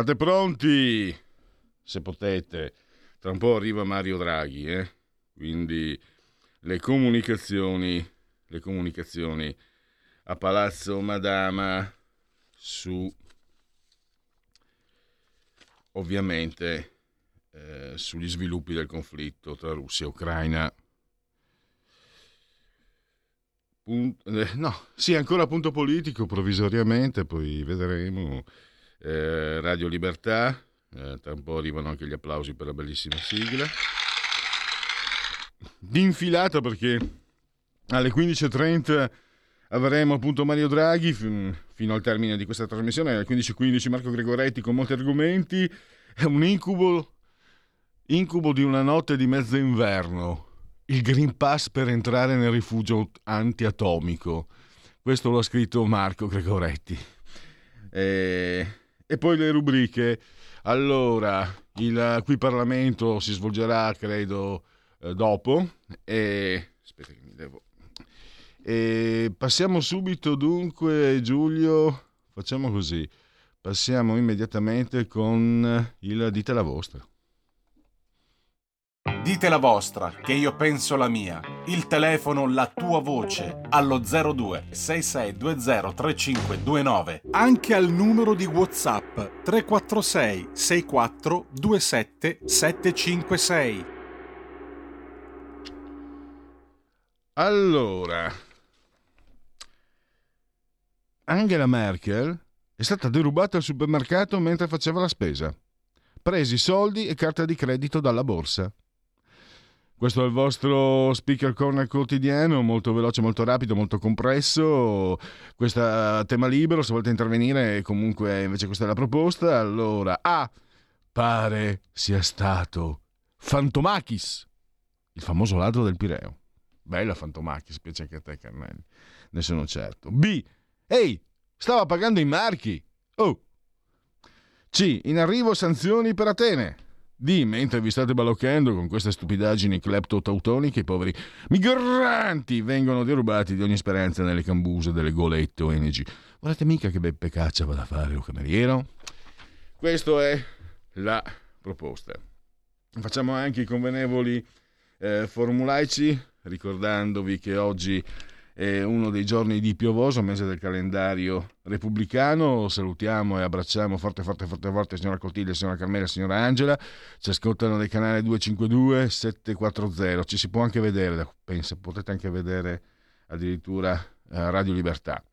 State pronti? Se potete. Tra un po' arriva Mario Draghi, eh? Quindi le comunicazioni, le comunicazioni a Palazzo Madama su ovviamente eh, sugli sviluppi del conflitto tra Russia e Ucraina. Punt- eh, no, sì, ancora punto politico provvisoriamente, poi vedremo eh, Radio Libertà, eh, tra un po' arrivano anche gli applausi per la bellissima sigla. D'infilata perché alle 15.30 avremo appunto Mario Draghi fino al termine di questa trasmissione, alle 15.15 Marco Gregoretti con molti argomenti, è un incubo, incubo di una notte di mezzo inverno, il Green Pass per entrare nel rifugio antiatomico. Questo l'ha scritto Marco Gregoretti. Eh, e poi le rubriche. Allora, il qui Parlamento si svolgerà, credo, eh, dopo. E... Aspetta che mi devo... E passiamo subito dunque, Giulio, facciamo così. Passiamo immediatamente con il Dite la vostra. Dite la vostra, che io penso la mia. Il telefono, la tua voce, allo 02 6620 3529. Anche al numero di WhatsApp 346 64 27 756. Allora, Angela Merkel è stata derubata al supermercato mentre faceva la spesa. Presi soldi e carta di credito dalla borsa. Questo è il vostro speaker corner quotidiano, molto veloce, molto rapido, molto compresso. Questo è tema libero, se volete intervenire, comunque invece questa è la proposta. Allora, A. Pare sia stato Fantomachis, il famoso ladro del Pireo. Bella Fantomachis, piace anche a te, Carnelli. Ne sono certo. B. Ehi, stava pagando i marchi. Oh. C. In arrivo sanzioni per Atene. D. Mentre vi state balocchando con queste stupidaggini cleptotautoniche, i poveri migranti vengono derubati di ogni speranza nelle cambuse delle golette ONG. Volete mica che Beppe Caccia vada a fare o cameriero? Questa è la proposta. Facciamo anche i convenevoli eh, formulaici, ricordandovi che oggi è uno dei giorni di piovoso, mese del calendario repubblicano. Salutiamo e abbracciamo forte, forte, forte, forte signora Cottiglia, signora Carmela, signora Angela. Ci ascoltano dai canali 252 740. Ci si può anche vedere, penso, potete anche vedere addirittura eh, Radio Libertà.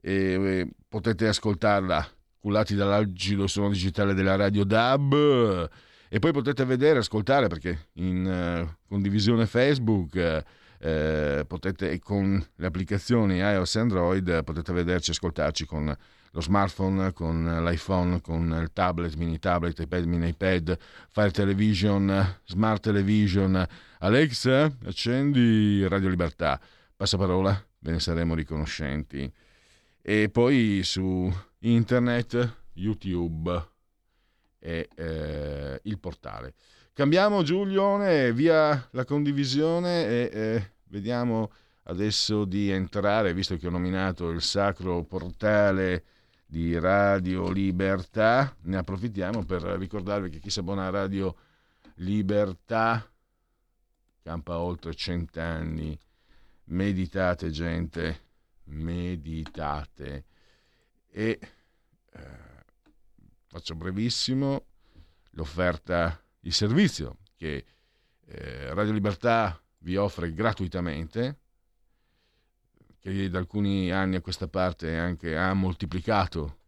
E, e potete ascoltarla cullati dall'agido suono digitale della Radio DAB e poi potete vedere, ascoltare perché in uh, condivisione Facebook uh, eh, potete con le applicazioni iOS e Android potete vederci, ascoltarci con lo smartphone, con l'iPhone, con il tablet, mini tablet, iPad, mini iPad, Fire Television, Smart Television. Alexa, accendi Radio Libertà. Passaparola, ve ne saremo riconoscenti. E poi su internet, YouTube e eh, il portale. Cambiamo Giulione, via la condivisione e eh, vediamo adesso di entrare, visto che ho nominato il sacro portale di Radio Libertà, ne approfittiamo per ricordarvi che chi si abbona a Radio Libertà campa oltre cent'anni. Meditate gente, meditate. E eh, faccio brevissimo l'offerta, il servizio che eh, Radio Libertà vi offre gratuitamente, che da alcuni anni a questa parte anche ha moltiplicato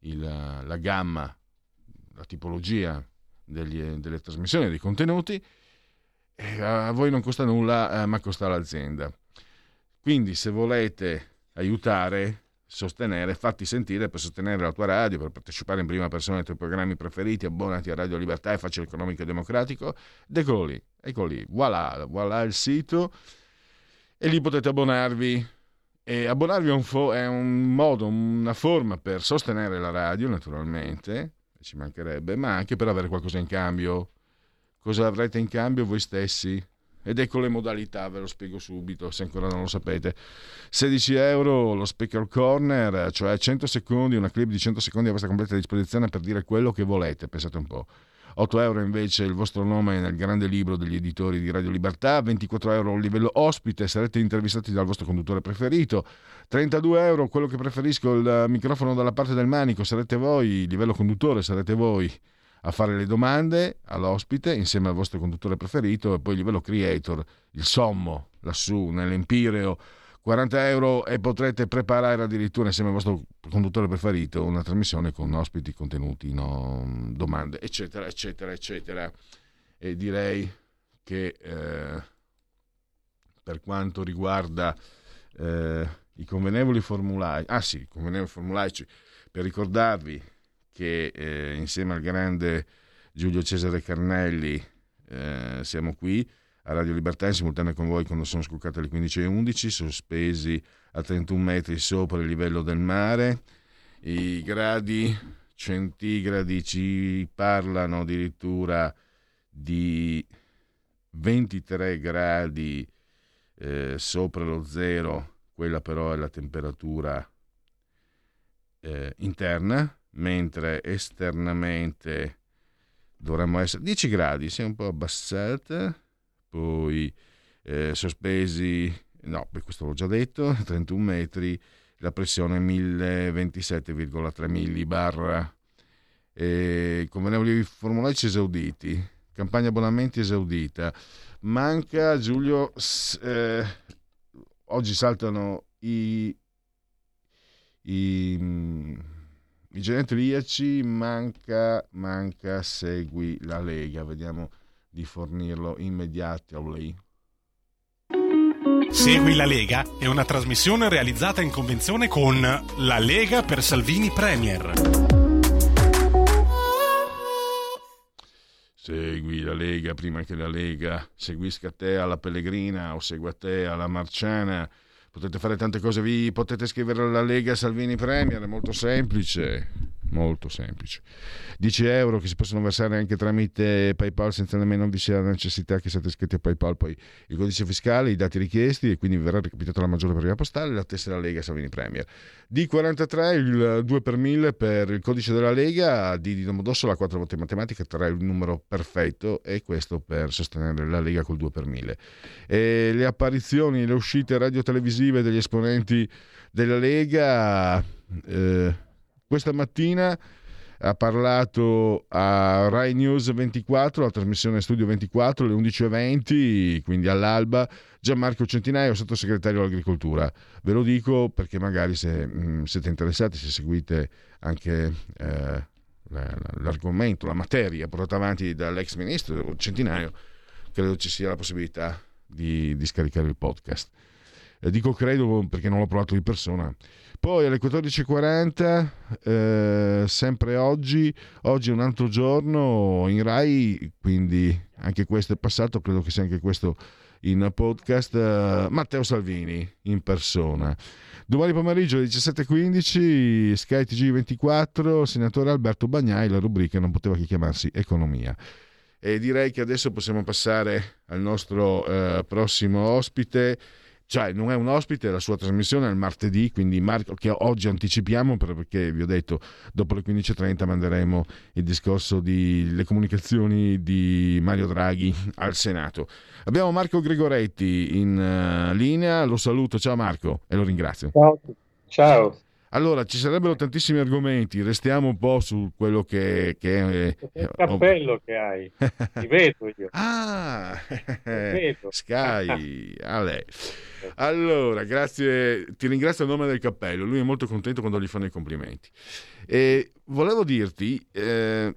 il, la gamma, la tipologia degli, delle trasmissioni, dei contenuti, a voi non costa nulla, eh, ma costa l'azienda. Quindi se volete aiutare sostenere, fatti sentire per sostenere la tua radio, per partecipare in prima persona ai tuoi programmi preferiti, abbonati a Radio Libertà e Facile Economico e Democratico, ed eccolo lì, eccolo lì, voilà, voilà il sito e lì potete abbonarvi. E abbonarvi è un, fo- è un modo, una forma per sostenere la radio, naturalmente, ci mancherebbe, ma anche per avere qualcosa in cambio. Cosa avrete in cambio voi stessi? Ed ecco le modalità, ve lo spiego subito se ancora non lo sapete. 16 euro lo speaker corner, cioè 100 secondi, una clip di 100 secondi a vostra completa disposizione per dire quello che volete, pensate un po'. 8 euro invece il vostro nome nel grande libro degli editori di Radio Libertà, 24 euro un livello ospite, sarete intervistati dal vostro conduttore preferito, 32 euro quello che preferisco il microfono dalla parte del manico, sarete voi, livello conduttore, sarete voi a fare le domande all'ospite insieme al vostro conduttore preferito e poi il livello creator, il sommo lassù nell'empireo, 40 euro e potrete preparare addirittura insieme al vostro conduttore preferito una trasmissione con ospiti, contenuti, no, domande, eccetera, eccetera, eccetera. E direi che eh, per quanto riguarda eh, i convenevoli formulari, ah sì, convenevoli formulaici, per ricordarvi che eh, insieme al grande Giulio Cesare Carnelli eh, siamo qui a Radio Libertà in simultanea con voi quando sono scoccate le 15.11, sospesi a 31 metri sopra il livello del mare. I gradi centigradi ci parlano addirittura di 23 gradi eh, sopra lo zero, quella però è la temperatura eh, interna, mentre esternamente dovremmo essere 10 gradi, si è un po' abbassata, poi eh, sospesi, no, questo l'ho già detto, 31 metri, la pressione 1027,3 millibar, eh, convenevoli formulaici esauditi, campagna abbonamenti esaudita, manca Giulio, eh, oggi saltano i, i i genetriaci manca, manca, segui la Lega. Vediamo di fornirlo immediato lì. Segui la Lega è una trasmissione realizzata in convenzione con La Lega per Salvini Premier. Segui la Lega prima che la Lega seguisca te alla Pellegrina o segua te alla Marciana potete fare tante cose, vi potete scrivere alla Lega Salvini Premier, è molto semplice, molto semplice. 10 euro che si possono versare anche tramite PayPal senza nemmeno vi sia la necessità che siate iscritti a PayPal, poi il codice fiscale, i dati richiesti e quindi verrà recapitata la maggiore per via postale la tessera Lega Salvini Premier. D43 il 2 per 1000 per il codice della Lega, D di Domodossola 4 volte matematica, 3 il numero perfetto e questo per sostenere la Lega col 2 per 1000. E le apparizioni, le uscite radio-televisive degli esponenti della Lega. Eh, questa mattina ha parlato a Rai News 24, la trasmissione Studio 24, alle 11.20, quindi all'alba, Gianmarco Centinaio, sottosegretario all'agricoltura. Ve lo dico perché magari se mh, mm, siete interessati, se seguite anche eh, l'argomento, la materia portata avanti dall'ex ministro Centinaio, credo ci sia la possibilità di, di scaricare il podcast. Eh, dico credo perché non l'ho provato di persona. Poi alle 14.40, eh, sempre oggi, oggi è un altro giorno in Rai, quindi anche questo è passato, credo che sia anche questo in podcast, eh, Matteo Salvini in persona. Domani pomeriggio alle 17.15 Sky TG24, senatore Alberto Bagnai, la rubrica non poteva che chiamarsi Economia. E direi che adesso possiamo passare al nostro eh, prossimo ospite cioè non è un ospite, la sua trasmissione è il martedì, quindi Marco, che oggi anticipiamo perché vi ho detto dopo le 15.30 manderemo il discorso delle comunicazioni di Mario Draghi al Senato. Abbiamo Marco Gregoretti in uh, linea, lo saluto, ciao Marco e lo ringrazio. Ciao. Ciao. Allora, ci sarebbero tantissimi argomenti, restiamo un po' su quello che, che è... Il cappello che hai, ti vedo io. Ah, vedo. Sky, a lei. Allora, grazie, ti ringrazio a nome del cappello, lui è molto contento quando gli fanno i complimenti. E volevo dirti... Eh,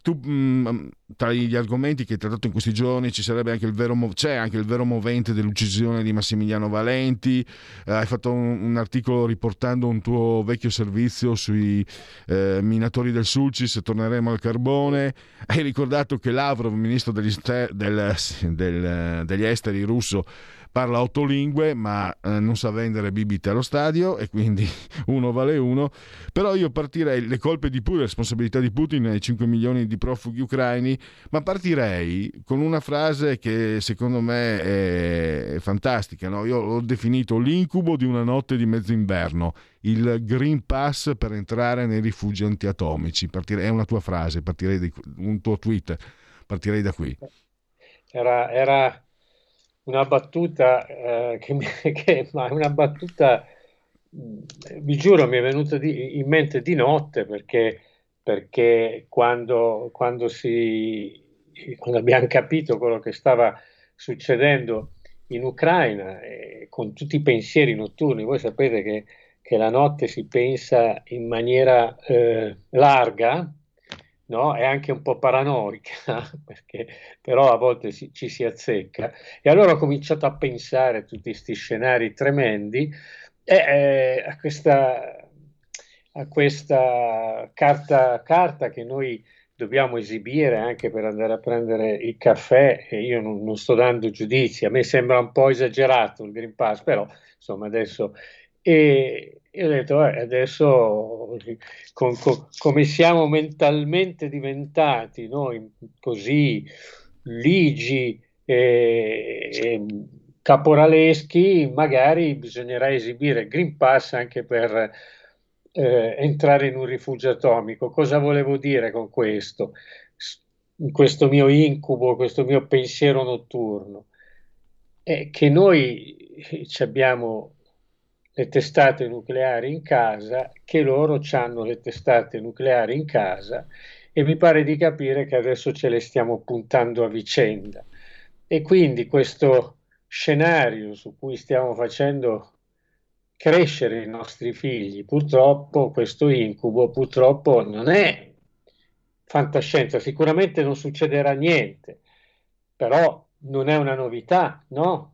tu, mh, mm, tra gli argomenti che hai trattato in questi giorni anche vero, c'è anche il vero movente dell'uccisione di Massimiliano Valenti, eh, hai fatto un, un, articolo riportando un tuo vecchio servizio sui eh, minatori del Sulcis, torneremo al carbone, hai ricordato che Lavrov, ministro degli, del, del, degli esteri russo, parla otto lingue ma eh, non sa vendere bibite allo stadio e quindi uno vale uno. Però io partirei, le colpe di Putin, le responsabilità di Putin ai 5 milioni di profughi ucraini, ma partirei con una frase che secondo me è fantastica. No? Io l'ho definito l'incubo di una notte di mezzo inverno, il Green Pass per entrare nei rifugi antiatomici. Partirei, è una tua frase, partirei di un tuo tweet, partirei da qui. Era, era una battuta eh, che, mi, che ma una battuta vi giuro mi è venuta di, in mente di notte perché, perché quando, quando, si, quando abbiamo capito quello che stava succedendo in Ucraina eh, con tutti i pensieri notturni voi sapete che, che la notte si pensa in maniera eh, larga no? è anche un po' paranoica, perché, però a volte si, ci si azzecca. E allora ho cominciato a pensare a tutti questi scenari tremendi e eh, a questa, a questa carta, carta, che noi dobbiamo esibire anche per andare a prendere il caffè, e io non, non sto dando giudizi, a me sembra un po' esagerato il Green Pass, però insomma adesso... E, io ho detto, eh, adesso con, con, come siamo mentalmente diventati noi così ligi e, e, caporaleschi, magari bisognerà esibire Green Pass anche per eh, entrare in un rifugio atomico. Cosa volevo dire con questo? questo mio incubo, questo mio pensiero notturno, è che noi abbiamo le testate nucleari in casa, che loro hanno le testate nucleari in casa e mi pare di capire che adesso ce le stiamo puntando a vicenda. E quindi questo scenario su cui stiamo facendo crescere i nostri figli, purtroppo questo incubo purtroppo non è fantascienza, sicuramente non succederà niente, però non è una novità, no?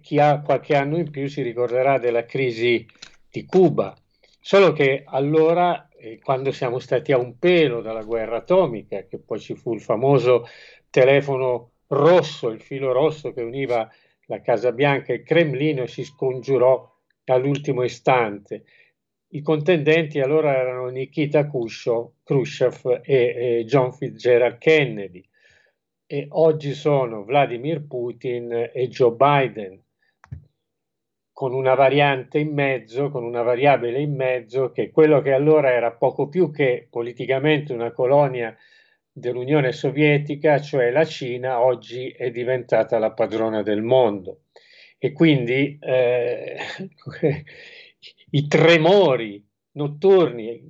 Chi ha qualche anno in più si ricorderà della crisi di Cuba, solo che allora, eh, quando siamo stati a un pelo dalla guerra atomica, che poi ci fu il famoso telefono rosso, il filo rosso che univa la Casa Bianca e il Cremlino, si scongiurò all'ultimo istante. I contendenti allora erano Nikita Khrushchev e, e John Fitzgerald Kennedy e oggi sono Vladimir Putin e Joe Biden, con una variante in mezzo, con una variabile in mezzo, che quello che allora era poco più che politicamente una colonia dell'Unione Sovietica, cioè la Cina, oggi è diventata la padrona del mondo. E quindi eh, i tremori notturni,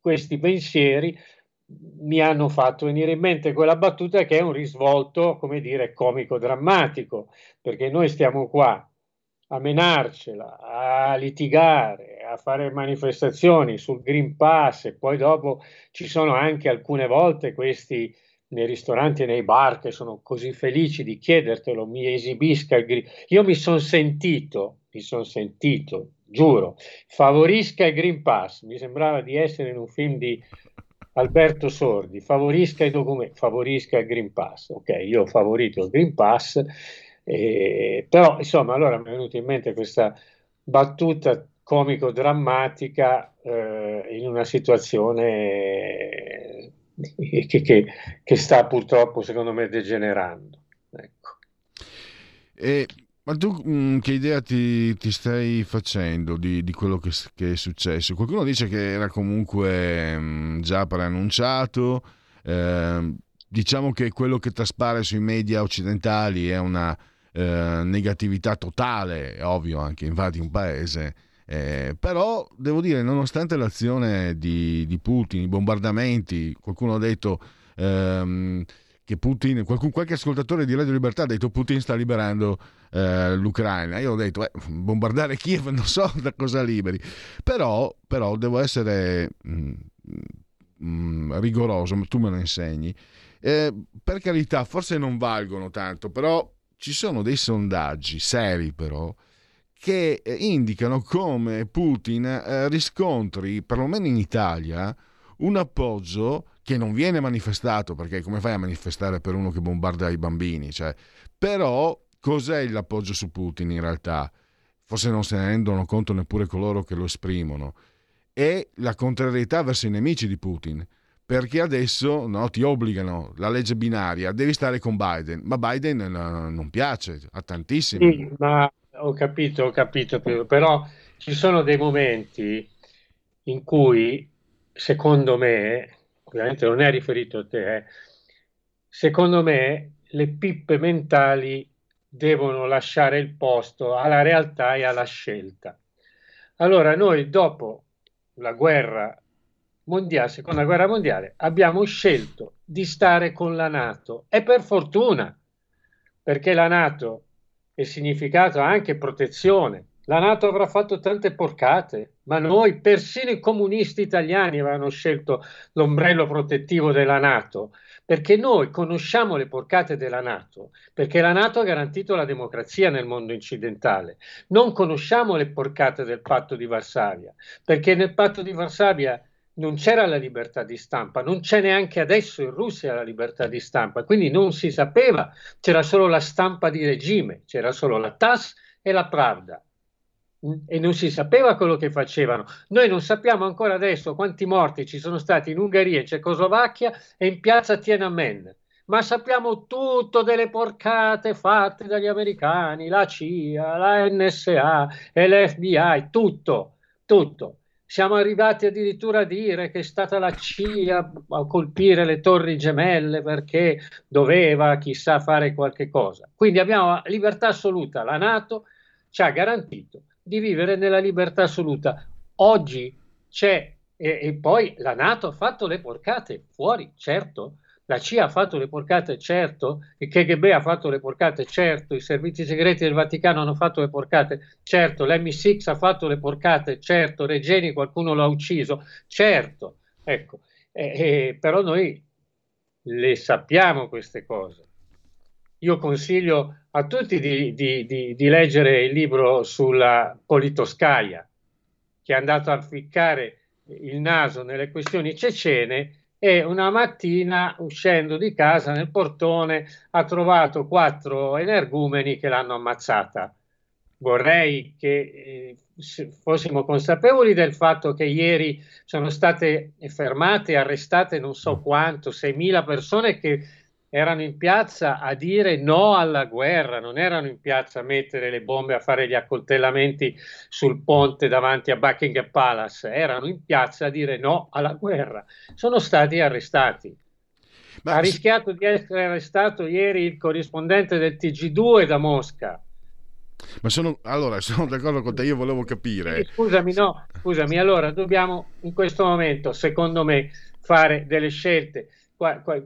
questi pensieri mi hanno fatto venire in mente quella battuta che è un risvolto, come dire, comico-drammatico, perché noi stiamo qua a menarcela, a litigare, a fare manifestazioni sul Green Pass e poi dopo ci sono anche alcune volte questi nei ristoranti e nei bar che sono così felici di chiedertelo, mi esibisca il Green Io mi sono sentito, mi sono sentito, giuro, favorisca il Green Pass, mi sembrava di essere in un film di Alberto Sordi, favorisca i documenti, favorisca il Green Pass. Ok, io ho favorito il Green Pass, eh, però insomma allora mi è venuta in mente questa battuta comico-drammatica eh, in una situazione che, che, che, sta purtroppo secondo me degenerando. Ecco. E Ma tu mm, che idea ti, ti, stai facendo di, di quello che, che, è successo? Qualcuno dice che era comunque mm, già preannunciato, eh, diciamo che quello che traspare sui media occidentali è una eh, negatività totale, è ovvio anche invadi un paese, eh, però devo dire, nonostante l'azione di, di, Putin, i bombardamenti, qualcuno ha detto... Ehm, che Putin, qualcun, qualche ascoltatore di Radio Libertà ha detto Putin sta liberando eh, l'Ucraina. Io ho detto, eh, bombardare Kiev non so da cosa liberi, però, però devo essere mm, mm, rigoroso, tu me lo insegni. Eh, per carità, forse non valgono tanto, però ci sono dei sondaggi seri però che eh, indicano come Putin eh, riscontri, perlomeno in Italia, un appoggio che non viene manifestato, perché come fai a manifestare per uno che bombarda i bambini? Cioè, però cos'è l'appoggio su Putin in realtà? Forse non se ne rendono conto neppure coloro che lo esprimono. È la contrarietà verso i nemici di Putin perché adesso no, ti obbligano la legge binaria, devi stare con Biden, ma Biden non piace a tantissimi. Sì, ma ho capito, ho capito, però ci sono dei momenti in cui, secondo me, ovviamente non è riferito a te, eh, secondo me le pippe mentali devono lasciare il posto alla realtà e alla scelta. Allora noi dopo la guerra mondiale, seconda guerra mondiale, abbiamo scelto di stare con la Nato e per fortuna, perché la Nato è significato anche protezione. La Nato avrà fatto tante porcate, ma noi, persino i comunisti italiani, avevano scelto l'ombrello protettivo della Nato, perché noi conosciamo le porcate della Nato, perché la Nato ha garantito la democrazia nel mondo occidentale. Non conosciamo le porcate del patto di Varsavia, perché nel patto di Varsavia non c'era la libertà di stampa, non c'è neanche adesso in Russia la libertà di stampa, quindi non si sapeva, c'era solo la stampa di regime, c'era solo la TAS e la Pravda e non si sapeva quello che facevano. Noi non sappiamo ancora adesso quanti morti ci sono stati in Ungheria, in Cecoslovacchia e in piazza Tiananmen, ma sappiamo tutto delle porcate fatte dagli americani, la CIA, la NSA e l'FBI, tutto, tutto. Siamo arrivati addirittura a dire che è stata la CIA a colpire le torri gemelle perché doveva chissà fare qualche cosa. Quindi abbiamo libertà assoluta, la Nato ci ha garantito di vivere nella libertà assoluta. Oggi c'è, e, e poi la Nato ha fatto le porcate fuori, certo, la CIA ha fatto le porcate, certo, il KGB ha fatto le porcate, certo, i servizi segreti del Vaticano hanno fatto le porcate, certo, l'M6 ha fatto le porcate, certo, Regeni qualcuno l'ha ucciso, certo, ecco, eh, eh, però noi le sappiamo queste cose. Io consiglio a tutti di, di, di, di leggere il libro sulla Politoscaia, che è andato a ficcare il naso nelle questioni cecene e una mattina uscendo di casa nel portone ha trovato quattro energumeni che l'hanno ammazzata. Vorrei che eh, fossimo consapevoli del fatto che ieri sono state fermate arrestate non so quanto, 6.000 persone che erano in piazza a dire no alla guerra, non erano in piazza a mettere le bombe, a fare gli accoltellamenti sul ponte davanti a Buckingham Palace, erano in piazza a dire no alla guerra. Sono stati arrestati. Ma ha rischiato di essere arrestato ieri il corrispondente del TG2 da Mosca. Ma sono, allora, sono d'accordo con te, io volevo capire. Sì, scusami, no, scusami, allora dobbiamo in questo momento, secondo me, fare delle scelte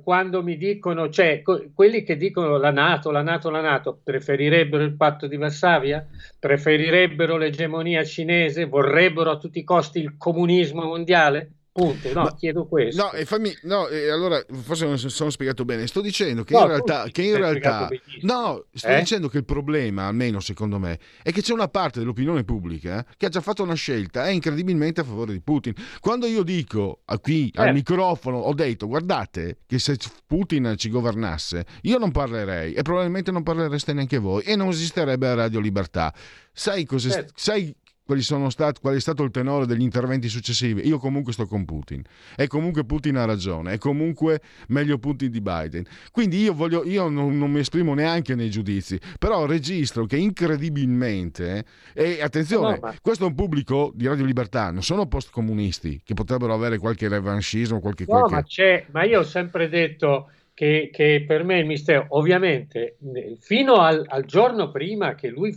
quando mi dicono, cioè quelli che dicono la Nato, la Nato, la Nato, preferirebbero il patto di Varsavia? Preferirebbero l'egemonia cinese? Vorrebbero a tutti i costi il comunismo mondiale? Punto, no, Ma, chiedo questo. No, e fammi, no, eh, allora forse non sono spiegato bene. Sto dicendo che no, in realtà, che in realtà no, sto eh? dicendo che il problema, almeno secondo me, è che c'è una parte dell'opinione pubblica che ha già fatto una scelta, è incredibilmente a favore di Putin. Quando io dico qui al eh. microfono, ho detto guardate che se Putin ci governasse, io non parlerei e probabilmente non parlereste neanche voi e non esisterebbe Radio Libertà. Sai, cosa, certo. sai quali sono stati, qual è stato il tenore degli interventi successivi. Io comunque sto con Putin e comunque Putin ha ragione, è comunque meglio Putin di Biden. Quindi io, voglio, io non, non, mi esprimo neanche nei giudizi, però registro che incredibilmente, e attenzione, no, ma... questo è un pubblico di Radio Libertà, non sono post-comunisti che potrebbero avere qualche revanchismo, qualche... No, qualche... Ma, c'è, ma io ho sempre detto che, che, per me il mistero, ovviamente, fino al, al giorno prima che, lui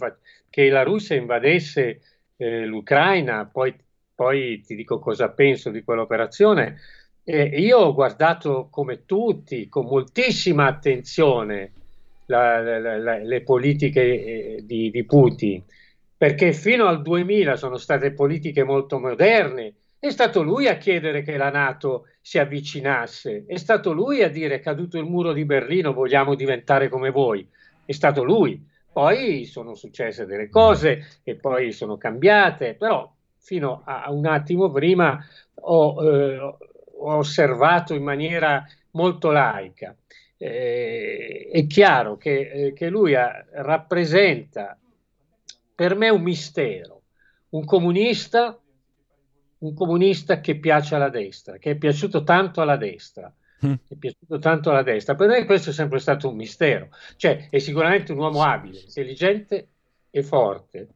che la Russia invadesse eh, l'Ucraina, poi, poi, ti dico cosa penso di quell'operazione, eh, io ho guardato come tutti, con moltissima attenzione, la, la, la, le politiche eh, di, di Putin, perché fino al 2000 sono state politiche molto moderne, è stato lui a chiedere che la Nato si avvicinasse, è stato lui a dire caduto il muro di Berlino vogliamo diventare come voi, è stato lui. Poi sono successe delle cose e poi sono cambiate, però fino a un attimo prima ho, eh, ho osservato in maniera molto laica. Eh, è chiaro che, eh, che lui ha, rappresenta per me un mistero, un comunista un comunista che piace alla destra, che è piaciuto tanto alla destra. Mm. È piaciuto tanto alla destra. Per me questo è sempre stato un mistero. Cioè, è sicuramente un uomo abile, intelligente e forte,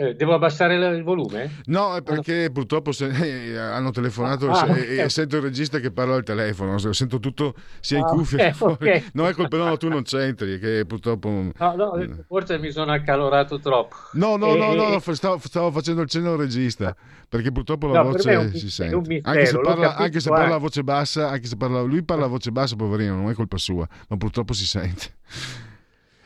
eh, devo abbassare il volume? No, è perché no. purtroppo se, eh, hanno telefonato ah, e, okay. e, sento il regista che parla al telefono, sento tutto sia in ah, cuffia okay, okay. No, è colpa, no, tu non c'entri, che purtroppo... No, no, forse mi sono accalorato troppo. No, no, e, no, no, no stavo, stavo, facendo il cenno al regista, perché purtroppo la no, voce un, si sente. Mistero, anche se, parla, anche se parla a voce bassa, anche se parla, lui parla a voce bassa, poverino, non è colpa sua, ma purtroppo si sente.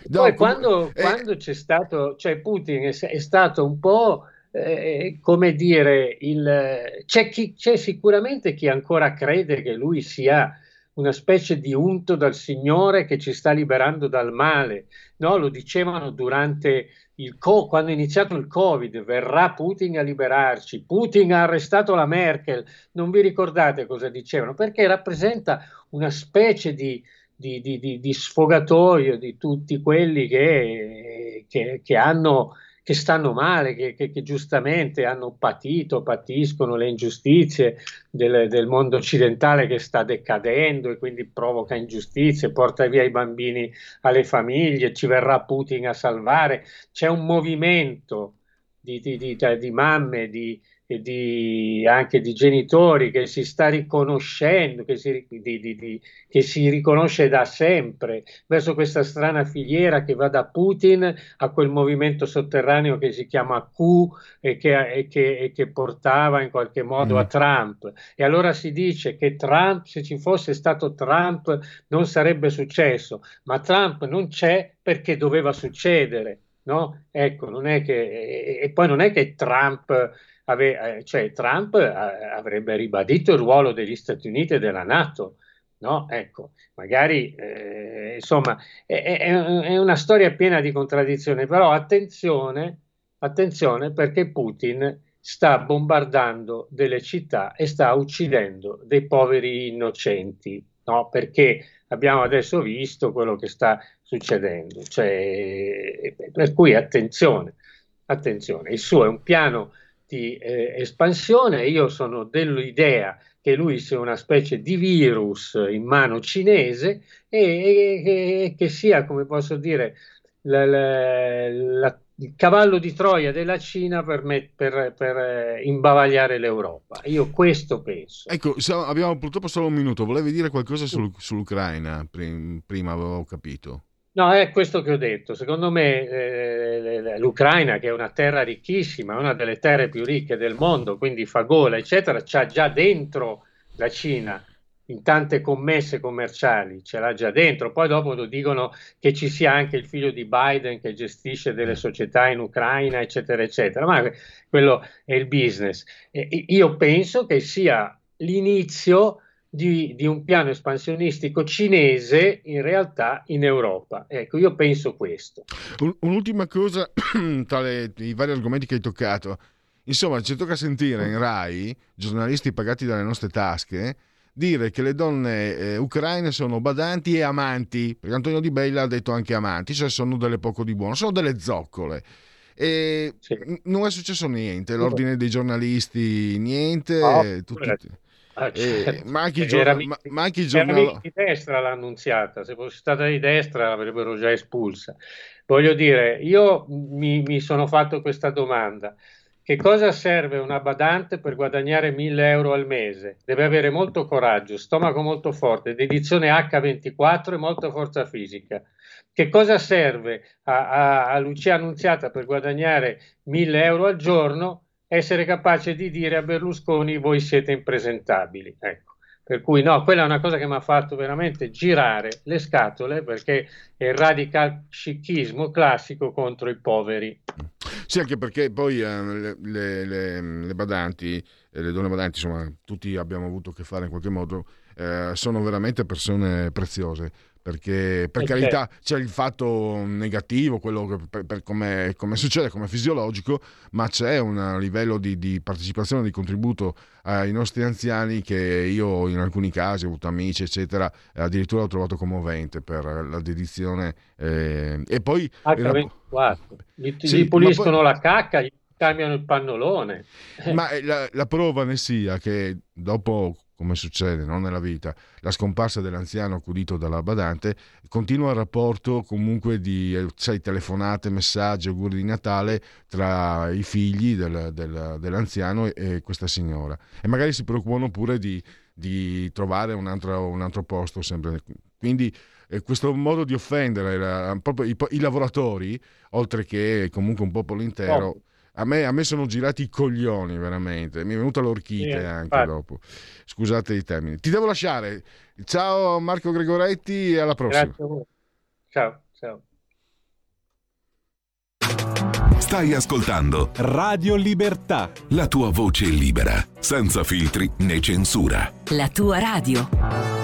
No, Poi quando, eh... quando, c'è stato, cioè Putin è, è stato un po', eh, come dire, il, c'è, chi, c'è sicuramente chi ancora crede che lui sia una specie di unto dal Signore che ci sta liberando dal male. No, lo dicevano durante il co- quando è iniziato il Covid, verrà Putin a liberarci, Putin ha arrestato la Merkel. Non vi ricordate cosa dicevano? Perché rappresenta una specie di, di, di, di, sfogatoio di tutti quelli che, che, che, hanno, che stanno male, che, giustamente hanno patito, patiscono le ingiustizie del, del, mondo occidentale che sta decadendo e quindi provoca ingiustizie, porta via i bambini alle famiglie, ci verrà Putin a salvare. C'è un movimento di, di mamme, di, e di, anche di genitori che si sta riconoscendo, che si, di, di, che si, riconosce da sempre verso questa strana filiera che va da Putin a quel movimento sotterraneo che si chiama Q e che, e che, e che portava in qualche modo mm. a Trump. E allora si dice che Trump, se ci fosse stato Trump, non sarebbe successo, ma Trump non c'è perché doveva succedere. No? Ecco, non è che, e poi non è che Trump ave, eh, cioè Trump eh, avrebbe ribadito il ruolo degli Stati Uniti e della Nato. No? Ecco, magari eh, insomma è, è, è, una storia piena di contraddizioni, però attenzione, attenzione perché Putin sta bombardando delle città e sta uccidendo dei poveri innocenti, no? perché abbiamo adesso visto quello che sta succedendo. Cioè, per cui attenzione, attenzione, il suo è un piano di eh, espansione. Io sono dell'idea che lui sia una specie di virus in mano cinese e, e, e che sia, come posso dire, la, la, la, il cavallo di Troia della Cina per, me, per, per eh, imbavagliare l'Europa. Io questo penso. Ecco, abbiamo purtroppo solo un minuto. Volevi dire qualcosa sul, sull'Ucraina? Prima avevo capito. No, è questo che ho detto. Secondo me eh, l'Ucraina, che è una terra ricchissima, una delle terre più ricche del mondo, quindi fa gola, eccetera, c'ha già dentro la Cina in tante commesse commerciali, ce l'ha già dentro. Poi dopo dicono che ci sia anche il figlio di Biden che gestisce delle società in Ucraina, eccetera, eccetera. Ma quello è il business. E io penso che sia l'inizio di, di, un piano espansionistico cinese in realtà in Europa. Ecco, io penso questo. un'ultima cosa tra le, i vari argomenti che hai toccato. Insomma, ci tocca sentire in RAI, giornalisti pagati dalle nostre tasche, dire che le donne eh, ucraine sono badanti e amanti, perché Antonio Di Bella ha detto anche amanti, cioè sono delle poco di buono, sono delle zoccole. E sì. non è successo niente, l'ordine dei giornalisti niente, no, tutti, ah, certo. ma anche i giornali ma, ma anche i giornali di destra l'ha annunziata, se fosse stata di destra l'avrebbero già espulsa. Voglio dire, io mi, mi sono fatto questa domanda. Che cosa serve una badante per guadagnare 1000 euro al mese? Deve avere molto coraggio, stomaco molto forte, dedizione H24 e molta forza fisica. Che cosa serve a, a, a Lucia Annunziata per guadagnare 1000 euro al giorno? Essere capace di dire a Berlusconi voi siete impresentabili. Ecco. Per cui no, quella è una cosa che mi ha fatto veramente girare le scatole perché è il radical scichismo classico contro i poveri. Sì, anche perché poi eh, le, le, le, badanti, le donne badanti, insomma, tutti abbiamo avuto a che fare in qualche modo, eh, sono veramente persone preziose perché per okay. carità c'è il fatto negativo, quello che per, per come, come, succede, come fisiologico, ma c'è un livello di, di, partecipazione, di contributo ai nostri anziani che io in alcuni casi ho avuto amici, eccetera, addirittura ho trovato commovente per la dedizione. Eh, e poi... H24, gli, sì, gli puliscono poi, la cacca, gli cambiano il pannolone. Ma la, la prova ne sia che dopo come succede no? nella vita, la scomparsa dell'anziano accudito dalla badante, continua il rapporto comunque di sai, telefonate, messaggi, auguri di Natale tra i figli del, del, dell'anziano e, e, questa signora. E magari si preoccupano pure di, di trovare un altro, un altro, posto sempre. Quindi eh, questo modo di offendere la, proprio i, i, lavoratori, oltre che comunque un popolo intero... Oh a me, a me, sono girati i coglioni veramente, mi è venuta l'orchite sì, anche infatti. dopo. Scusate i termini. Ti devo lasciare. Ciao Marco Gregoretti e alla prossima. Grazie a voi. Ciao, ciao. Stai ascoltando Radio Libertà. La tua voce libera, senza filtri né censura. La tua radio.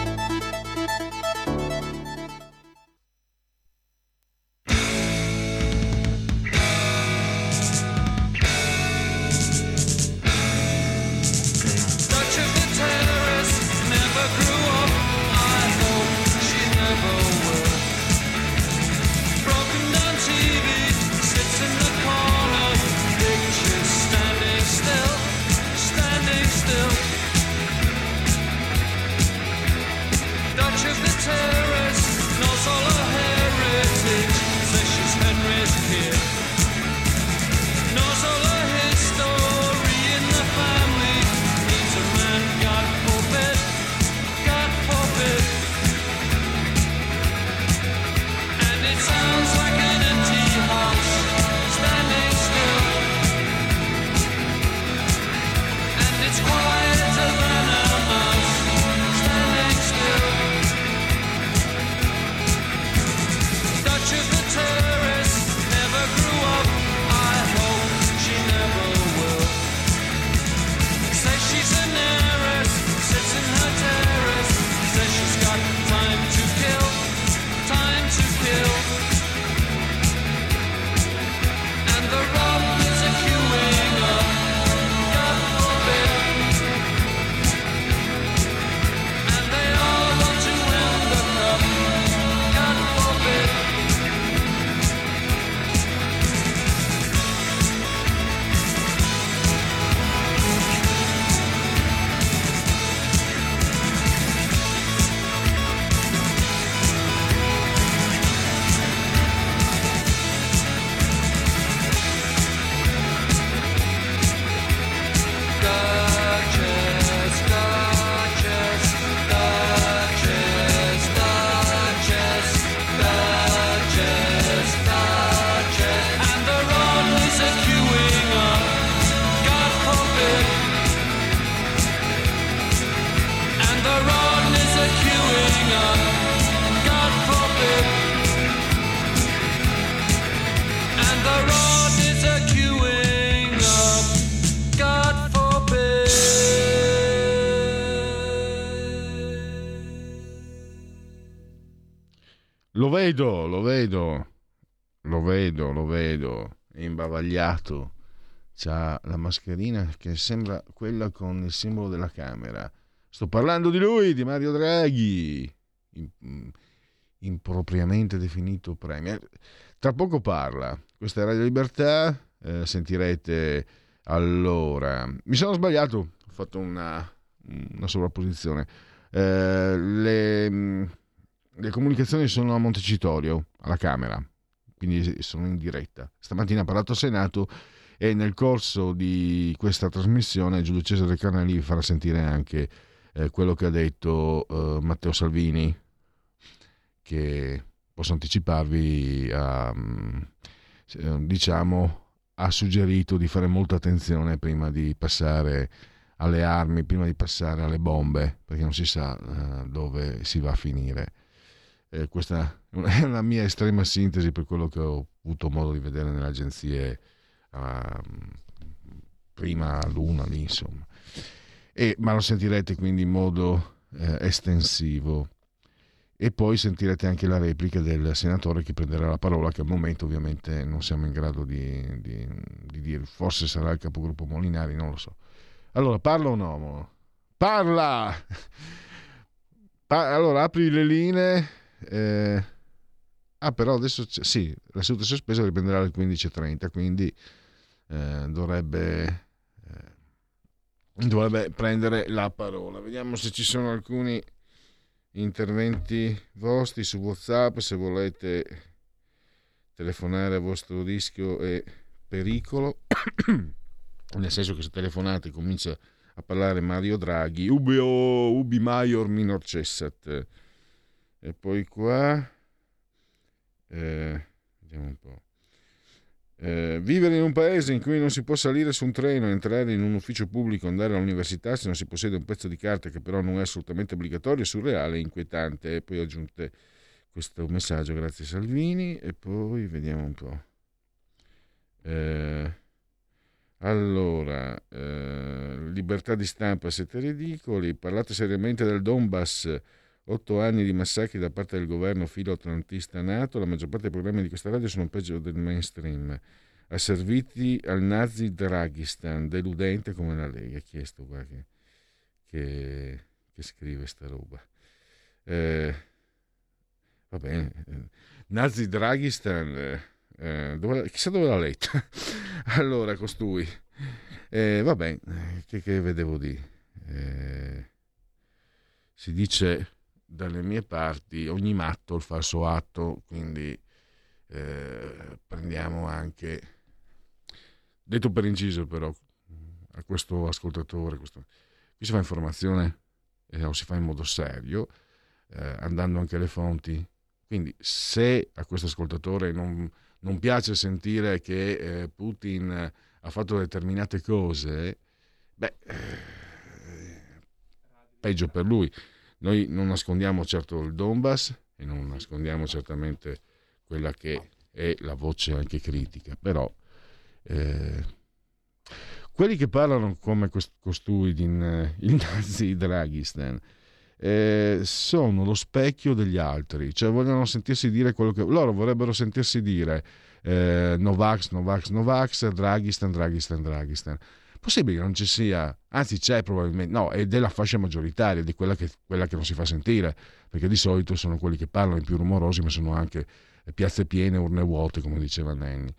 Vedo, lo vedo, lo vedo, lo vedo, è imbavagliato. C'ha la mascherina che sembra quella con il simbolo della Camera. Sto parlando di lui, di Mario Draghi, impropriamente definito Premier. Tra poco parla. Questa è Radio Libertà, eh, sentirete allora. Mi sono sbagliato, ho fatto una, una sovrapposizione. Eh, le, le, comunicazioni sono a Montecitorio, alla Camera, quindi sono in diretta. Stamattina ha parlato al Senato e nel corso di questa trasmissione Giulio Cesare Carnelli farà sentire anche eh, quello che ha detto eh, Matteo Salvini, che posso anticiparvi ha, mm, diciamo, ha suggerito di fare molta attenzione prima di passare alle armi, prima di passare alle bombe, perché non si sa uh, dove si va a finire. Eh, questa è la mia estrema sintesi per quello che ho avuto modo di vedere nelle agenzie uh, prima l'una lì, insomma. E, ma lo sentirete quindi in modo eh, estensivo. E poi sentirete anche la replica del senatore che prenderà la parola, che al momento ovviamente non siamo in grado di, di, di dire, forse sarà il capogruppo Molinari, non lo so. Allora, parla o no? Parla! Pa- allora, apri le linee. Eh... Ah, però adesso sì, la seduta sospesa riprenderà alle 15.30, quindi eh, dovrebbe, eh, dovrebbe prendere la parola. Vediamo se ci sono alcuni interventi vostri su WhatsApp, se volete telefonare a vostro rischio e pericolo. nel senso che se telefonate comincia a parlare Mario Draghi, ubi, oh, maior minor cessat. E poi qua, eh, vediamo un po'. Eh, vivere in un paese in cui non si può salire su un treno, entrare in un ufficio pubblico, andare all'università se non si possiede un pezzo di carta che però non è assolutamente obbligatorio, è surreale, inquietante. E poi aggiunte questo messaggio, grazie Salvini. E poi vediamo un po'. Eh, allora, eh, libertà di stampa, siete ridicoli. Parlate seriamente del Donbass. Otto anni di massacri da parte del governo filo-atlantista NATO. La maggior parte dei programmi di questa radio sono peggio del mainstream. Asserviti al nazi Draghistan, deludente come la Lega. Chi è qua che, che, che scrive sta roba? Eh, va bene. Nazi Draghistan. Eh, eh, dove, chissà dove l'ha letta. allora, costui. Eh, vabbè, che, che vedevo di. Eh, si dice dalle mie parti ogni matto il falso atto, quindi eh, prendiamo anche, detto per inciso però, a questo ascoltatore, questo, qui si fa informazione eh, o si fa in modo serio, eh, andando anche alle fonti. Quindi se a questo ascoltatore non, non piace sentire che eh, Putin ha fatto determinate cose, beh, eh, peggio per lui. Noi non nascondiamo certo il Donbass e non nascondiamo certamente quella che è la voce anche critica, però eh, quelli che parlano come costui eh, il nazi Draghistan eh, sono lo specchio degli altri, cioè vogliono sentirsi dire quello che loro vorrebbero sentirsi dire eh, Novax, Novax, Novax, Draghistan, Draghistan, Draghistan. Possibile che non ci sia, anzi c'è probabilmente, no, è della fascia maggioritaria, di quella che, quella che non si fa sentire, perché di solito sono quelli che parlano i più rumorosi, ma sono anche piazze piene, urne vuote, come diceva Nenni.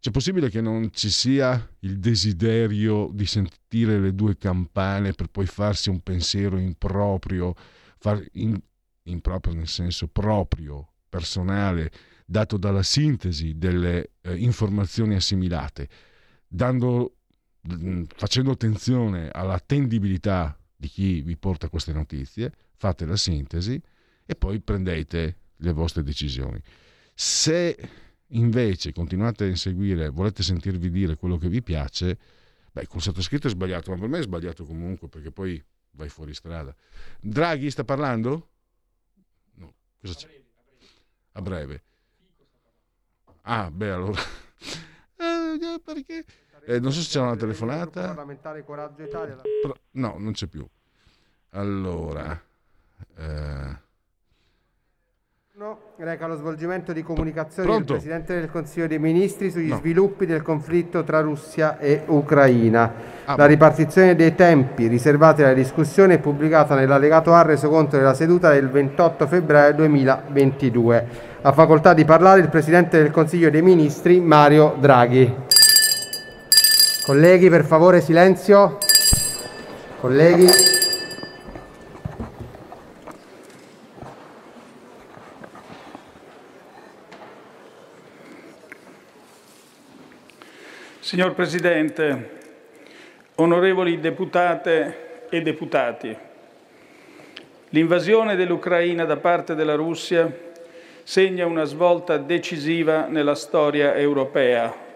C'è possibile che non ci sia il desiderio di sentire le due campane per poi farsi un pensiero improprio, far in, improprio nel senso proprio, personale, dato dalla sintesi delle eh, informazioni assimilate, dando, facendo attenzione all'attendibilità di chi vi porta queste notizie, fate la sintesi e poi prendete le vostre decisioni. Se invece continuate a inseguire, volete sentirvi dire quello che vi piace, beh, col sottoscritto è sbagliato, ma per me è sbagliato comunque perché poi vai fuori strada. Draghi sta parlando? No, cosa c'è? A breve. Ah, beh, allora... eh, perché... Eh, non so se c'è una telefonata. No, non c'è più. Allora... Eh... reca lo svolgimento di comunicazioni Pronto? del Presidente del Consiglio dei Ministri sugli no. sviluppi del conflitto tra Russia e Ucraina. Ah, la ripartizione dei tempi riservati alla discussione è pubblicata nell'allegato A resoconto della seduta del 28 febbraio 2022. Ha facoltà di parlare il Presidente del Consiglio dei Ministri Mario Draghi. Colleghi, per favore silenzio. Colleghi. Signor Presidente, onorevoli deputate e deputati, l'invasione dell'Ucraina da parte della Russia segna una svolta decisiva nella storia europea.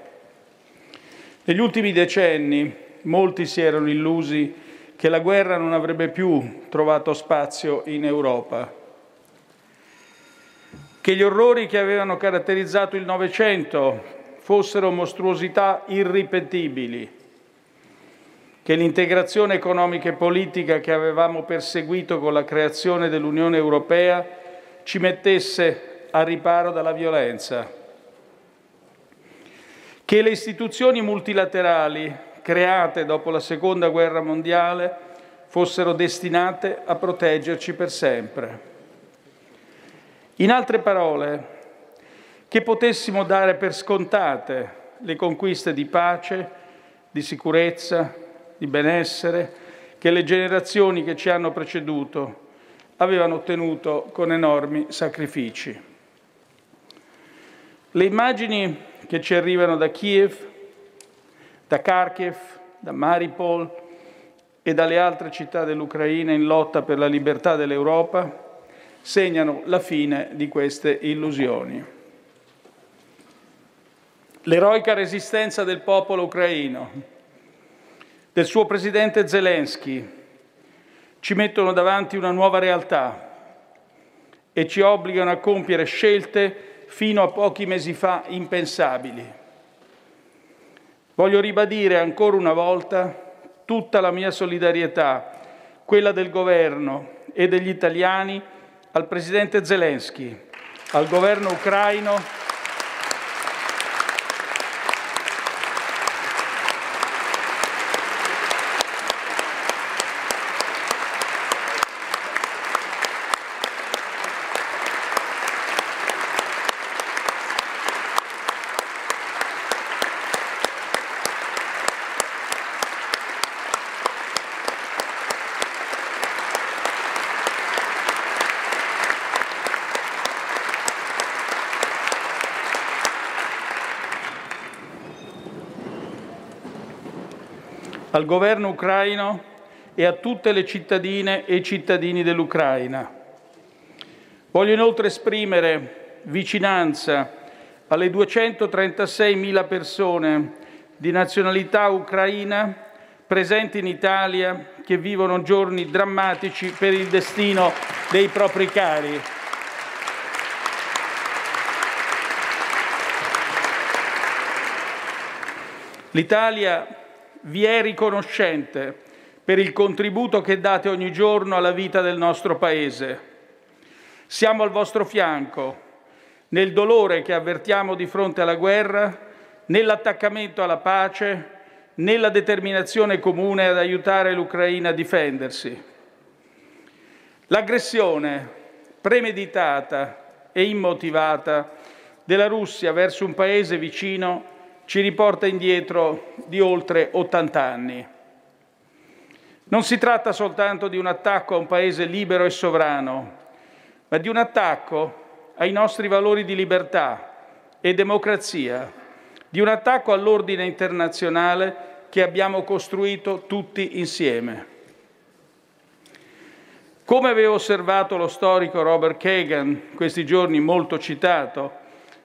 Negli ultimi decenni molti si erano illusi che la guerra non avrebbe più trovato spazio in Europa, che gli orrori che avevano caratterizzato il Novecento fossero mostruosità irripetibili, che l'integrazione economica e politica che avevamo perseguito con la creazione dell'Unione Europea ci mettesse a riparo dalla violenza, che le istituzioni multilaterali create dopo la Seconda Guerra Mondiale fossero destinate a proteggerci per sempre. In altre parole, che potessimo dare per scontate le conquiste di pace, di sicurezza, di benessere che le generazioni che ci hanno preceduto avevano ottenuto con enormi sacrifici. Le immagini che ci arrivano da Kiev, da Kharkiv, da Maripol e dalle altre città dell'Ucraina in lotta per la libertà dell'Europa segnano la fine di queste illusioni. L'eroica resistenza del popolo ucraino, del suo presidente Zelensky, ci mettono davanti una nuova realtà e ci obbligano a compiere scelte fino a pochi mesi fa impensabili. Voglio ribadire ancora una volta tutta la mia solidarietà, quella del governo e degli italiani, al presidente Zelensky, al governo ucraino al governo ucraino e a tutte le cittadine e i cittadini dell'Ucraina. Voglio inoltre esprimere vicinanza alle 236.000 persone di nazionalità ucraina presenti in Italia che vivono giorni drammatici per il destino dei propri cari. L'Italia vi è riconoscente per il contributo che date ogni giorno alla vita del nostro Paese. Siamo al vostro fianco nel dolore che avvertiamo di fronte alla guerra, nell'attaccamento alla pace, nella determinazione comune ad aiutare l'Ucraina a difendersi. L'aggressione premeditata e immotivata della Russia verso un paese vicino ci riporta indietro di oltre 80 anni. Non si tratta soltanto di un attacco a un paese libero e sovrano, ma di un attacco ai nostri valori di libertà e democrazia, di un attacco all'ordine internazionale che abbiamo costruito tutti insieme. Come aveva osservato lo storico Robert Kagan, questi giorni molto citato,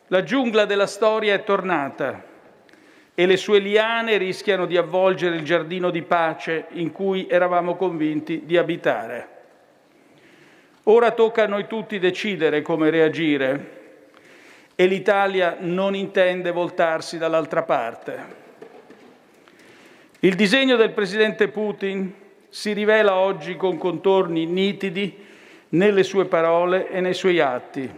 la giungla della storia è tornata e le sue liane rischiano di avvolgere il giardino di pace in cui eravamo convinti di abitare. Ora tocca a noi tutti decidere come reagire e l'Italia non intende voltarsi dall'altra parte. Il disegno del presidente Putin si rivela oggi con contorni nitidi nelle sue parole e nei suoi atti.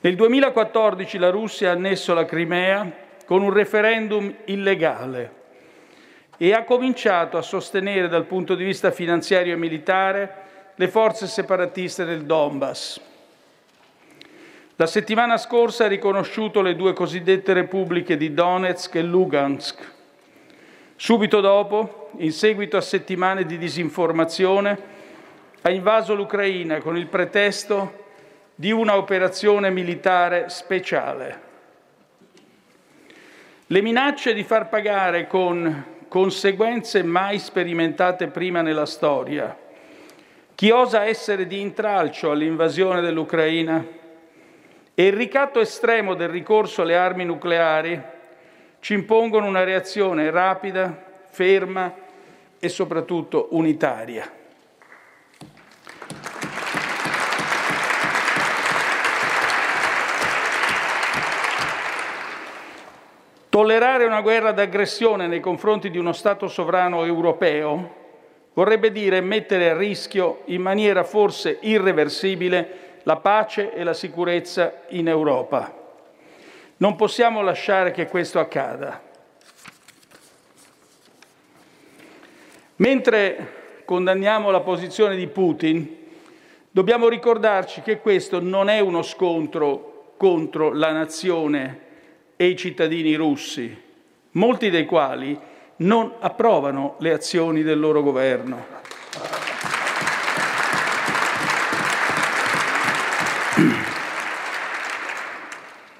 Nel 2014 la Russia ha annesso la Crimea con un referendum illegale e ha cominciato a sostenere dal punto di vista finanziario e militare le forze separatiste del Donbass. La settimana scorsa ha riconosciuto le due cosiddette repubbliche di Donetsk e Lugansk. Subito dopo, in seguito a settimane di disinformazione, ha invaso l'Ucraina con il pretesto di una operazione militare speciale. Le minacce di far pagare con conseguenze mai sperimentate prima nella storia chi osa essere di intralcio all'invasione dell'Ucraina e il ricatto estremo del ricorso alle armi nucleari ci impongono una reazione rapida, ferma e soprattutto unitaria. Tollerare una guerra d'aggressione nei confronti di uno Stato sovrano europeo vorrebbe dire mettere a rischio in maniera forse irreversibile la pace e la sicurezza in Europa. Non possiamo lasciare che questo accada. Mentre condanniamo la posizione di Putin, dobbiamo ricordarci che questo non è uno scontro contro la nazione e i cittadini russi, molti dei quali non approvano le azioni del loro governo.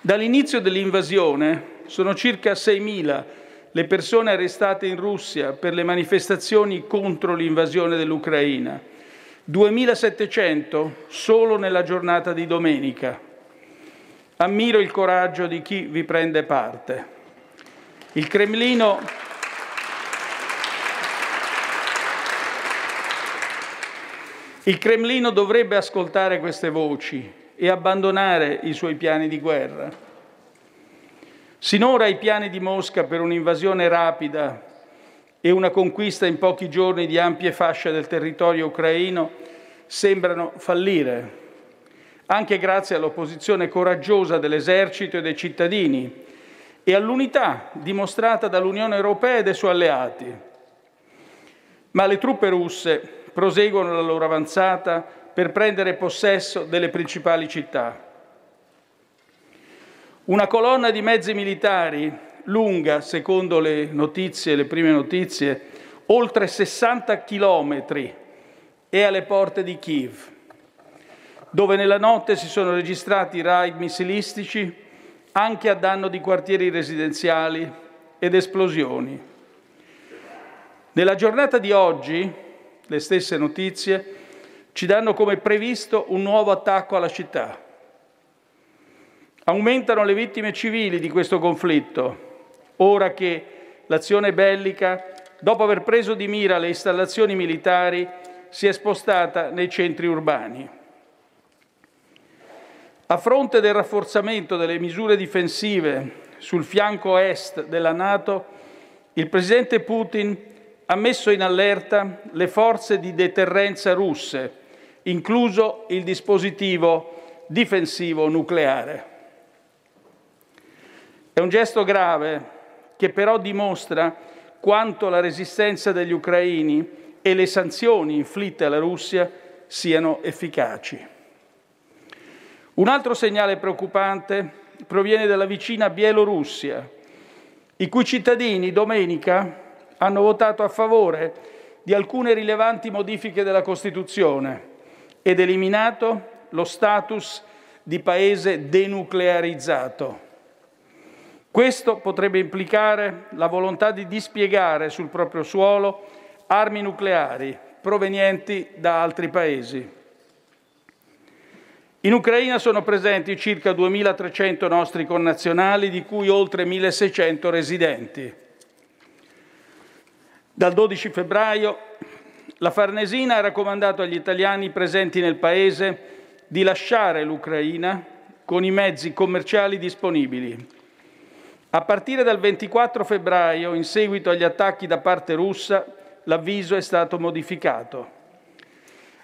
Dall'inizio dell'invasione sono circa 6.000 le persone arrestate in Russia per le manifestazioni contro l'invasione dell'Ucraina, 2.700 solo nella giornata di domenica. Ammiro il coraggio di chi vi prende parte. Il Cremlino Il Cremlino dovrebbe ascoltare queste voci e abbandonare i suoi piani di guerra. Sinora i piani di Mosca per un'invasione rapida e una conquista in pochi giorni di ampie fasce del territorio ucraino sembrano fallire anche grazie all'opposizione coraggiosa dell'esercito e dei cittadini e all'unità dimostrata dall'Unione Europea e dai suoi alleati. Ma le truppe russe proseguono la loro avanzata per prendere possesso delle principali città. Una colonna di mezzi militari lunga, secondo le notizie, le prime notizie, oltre 60 chilometri è alle porte di Kiev dove nella notte si sono registrati raid missilistici anche a danno di quartieri residenziali ed esplosioni. Nella giornata di oggi, le stesse notizie ci danno come previsto un nuovo attacco alla città. Aumentano le vittime civili di questo conflitto, ora che l'azione bellica, dopo aver preso di mira le installazioni militari, si è spostata nei centri urbani. A fronte del rafforzamento delle misure difensive sul fianco est della Nato, il presidente Putin ha messo in allerta le forze di deterrenza russe, incluso il dispositivo difensivo nucleare. È un gesto grave che però dimostra quanto la resistenza degli ucraini e le sanzioni inflitte alla Russia siano efficaci. Un altro segnale preoccupante proviene dalla vicina Bielorussia, i cui cittadini domenica hanno votato a favore di alcune rilevanti modifiche della Costituzione ed eliminato lo status di paese denuclearizzato. Questo potrebbe implicare la volontà di dispiegare sul proprio suolo armi nucleari provenienti da altri paesi. In Ucraina sono presenti circa 2.300 nostri connazionali, di cui oltre 1.600 residenti. Dal 12 febbraio la Farnesina ha raccomandato agli italiani presenti nel Paese di lasciare l'Ucraina con i mezzi commerciali disponibili. A partire dal 24 febbraio, in seguito agli attacchi da parte russa, l'avviso è stato modificato.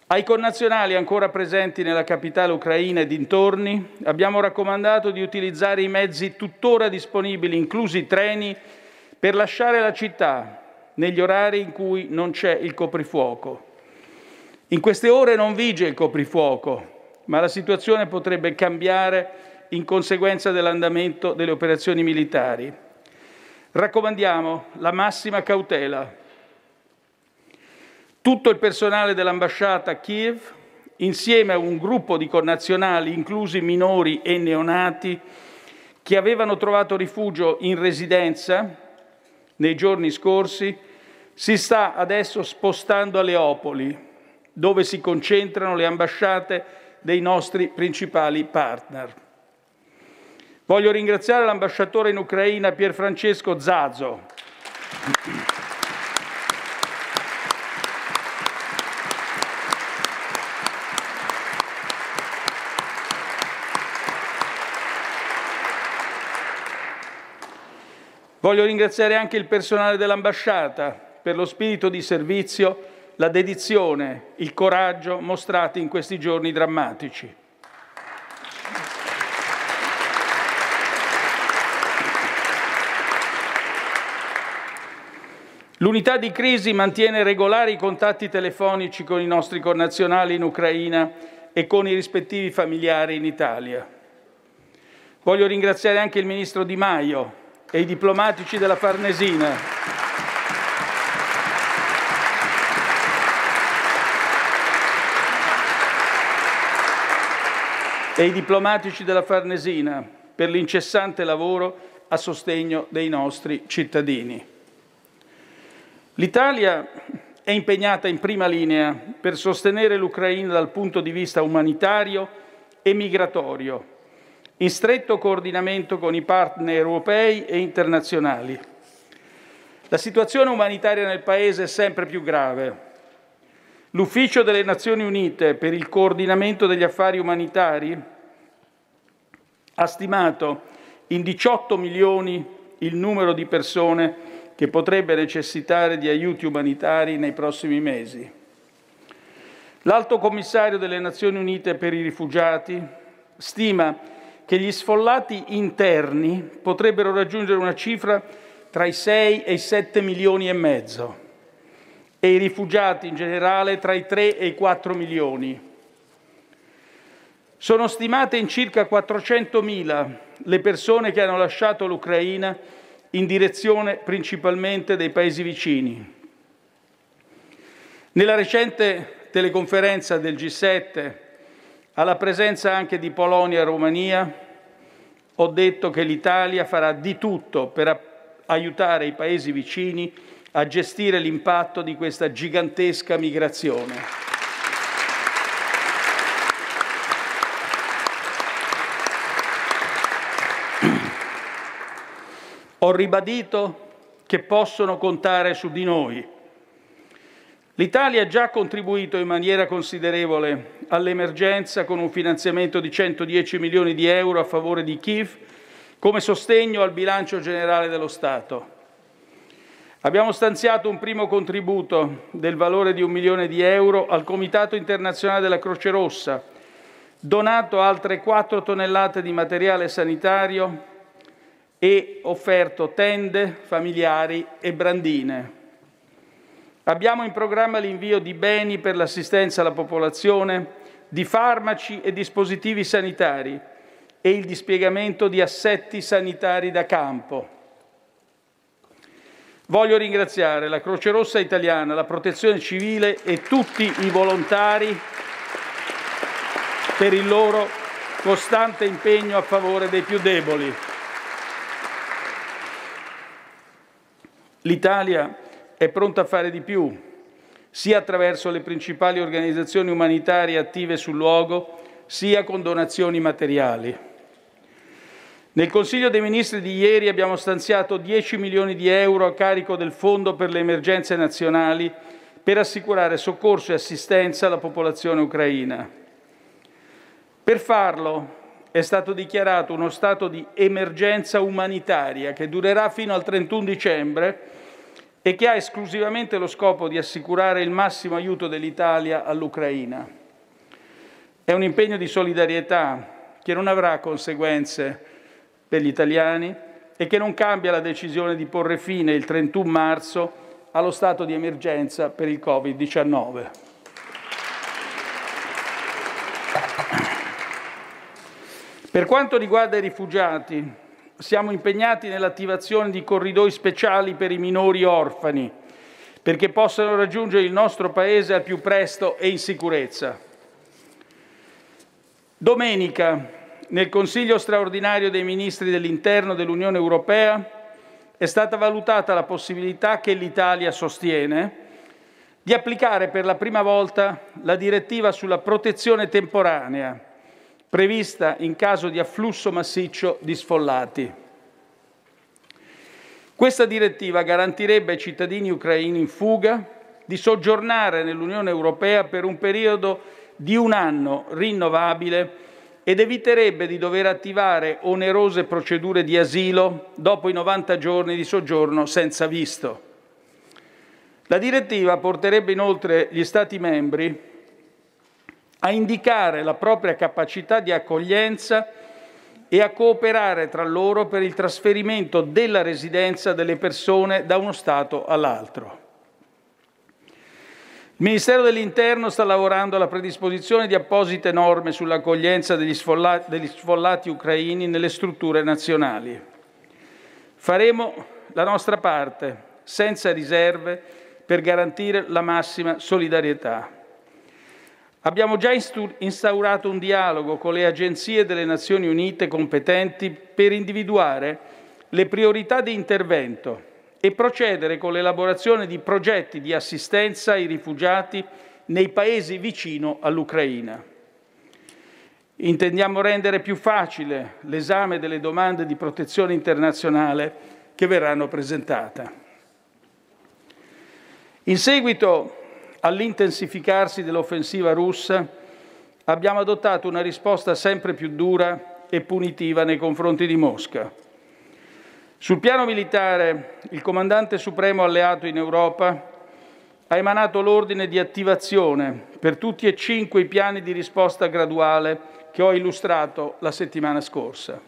Ai connazionali ancora presenti nella capitale ucraina e dintorni abbiamo raccomandato di utilizzare i mezzi tuttora disponibili, inclusi i treni, per lasciare la città negli orari in cui non c'è il coprifuoco. In queste ore non vige il coprifuoco, ma la situazione potrebbe cambiare in conseguenza dell'andamento delle operazioni militari. Raccomandiamo la massima cautela tutto il personale dell'ambasciata a Kiev, insieme a un gruppo di connazionali, inclusi minori e neonati, che avevano trovato rifugio in residenza nei giorni scorsi, si sta adesso spostando a Leopoli, dove si concentrano le ambasciate dei nostri principali partner. Voglio ringraziare l'ambasciatore in Ucraina Pier Francesco Zazo. Voglio ringraziare anche il personale dell'ambasciata per lo spirito di servizio, la dedizione, il coraggio mostrati in questi giorni drammatici. L'unità di crisi mantiene regolari contatti telefonici con i nostri connazionali in Ucraina e con i rispettivi familiari in Italia. Voglio ringraziare anche il ministro Di Maio e i diplomatici della Farnesina. E i diplomatici della Farnesina per l'incessante lavoro a sostegno dei nostri cittadini. L'Italia è impegnata in prima linea per sostenere l'Ucraina dal punto di vista umanitario e migratorio in stretto coordinamento con i partner europei e internazionali. La situazione umanitaria nel Paese è sempre più grave. L'Ufficio delle Nazioni Unite per il coordinamento degli affari umanitari ha stimato in 18 milioni il numero di persone che potrebbe necessitare di aiuti umanitari nei prossimi mesi. L'Alto Commissario delle Nazioni Unite per i rifugiati stima che gli sfollati interni potrebbero raggiungere una cifra tra i 6 e i 7 milioni e mezzo e i rifugiati in generale tra i 3 e i 4 milioni. Sono stimate in circa 400.000 le persone che hanno lasciato l'Ucraina in direzione principalmente dei paesi vicini. Nella recente teleconferenza del G7 alla presenza anche di Polonia e Romania, ho detto che l'Italia farà di tutto per aiutare i paesi vicini a gestire l'impatto di questa gigantesca migrazione. Ho ribadito che possono contare su di noi L'Italia ha già contribuito in maniera considerevole all'emergenza con un finanziamento di 110 milioni di euro a favore di Kiev come sostegno al bilancio generale dello Stato. Abbiamo stanziato un primo contributo del valore di un milione di euro al Comitato internazionale della Croce Rossa, donato altre 4 tonnellate di materiale sanitario e offerto tende, familiari e brandine. Abbiamo in programma l'invio di beni per l'assistenza alla popolazione, di farmaci e dispositivi sanitari e il dispiegamento di assetti sanitari da campo. Voglio ringraziare la Croce Rossa italiana, la Protezione civile e tutti i volontari per il loro costante impegno a favore dei più deboli. L'Italia è pronta a fare di più, sia attraverso le principali organizzazioni umanitarie attive sul luogo, sia con donazioni materiali. Nel Consiglio dei Ministri di ieri abbiamo stanziato 10 milioni di euro a carico del Fondo per le emergenze nazionali per assicurare soccorso e assistenza alla popolazione ucraina. Per farlo è stato dichiarato uno stato di emergenza umanitaria che durerà fino al 31 dicembre e che ha esclusivamente lo scopo di assicurare il massimo aiuto dell'Italia all'Ucraina. È un impegno di solidarietà che non avrà conseguenze per gli italiani e che non cambia la decisione di porre fine il 31 marzo allo stato di emergenza per il Covid-19. Per quanto riguarda i rifugiati, siamo impegnati nell'attivazione di corridoi speciali per i minori orfani, perché possano raggiungere il nostro Paese al più presto e in sicurezza. Domenica, nel Consiglio straordinario dei ministri dell'interno dell'Unione Europea, è stata valutata la possibilità che l'Italia sostiene di applicare per la prima volta la direttiva sulla protezione temporanea, prevista in caso di afflusso massiccio di sfollati. Questa direttiva garantirebbe ai cittadini ucraini in fuga di soggiornare nell'Unione Europea per un periodo di un anno rinnovabile ed eviterebbe di dover attivare onerose procedure di asilo dopo i 90 giorni di soggiorno senza visto. La direttiva porterebbe inoltre gli Stati membri a indicare la propria capacità di accoglienza e a cooperare tra loro per il trasferimento della residenza delle persone da uno Stato all'altro. Il Ministero dell'Interno sta lavorando alla predisposizione di apposite norme sull'accoglienza degli sfollati, degli sfollati ucraini nelle strutture nazionali. Faremo la nostra parte, senza riserve, per garantire la massima solidarietà. Abbiamo già instaurato un dialogo con le agenzie delle Nazioni Unite competenti per individuare le priorità di intervento e procedere con l'elaborazione di progetti di assistenza ai rifugiati nei paesi vicino all'Ucraina. Intendiamo rendere più facile l'esame delle domande di protezione internazionale che verranno presentate. In seguito all'intensificarsi dell'offensiva russa, abbiamo adottato una risposta sempre più dura e punitiva nei confronti di Mosca. Sul piano militare, il comandante supremo alleato in Europa ha emanato l'ordine di attivazione per tutti e cinque i piani di risposta graduale che ho illustrato la settimana scorsa.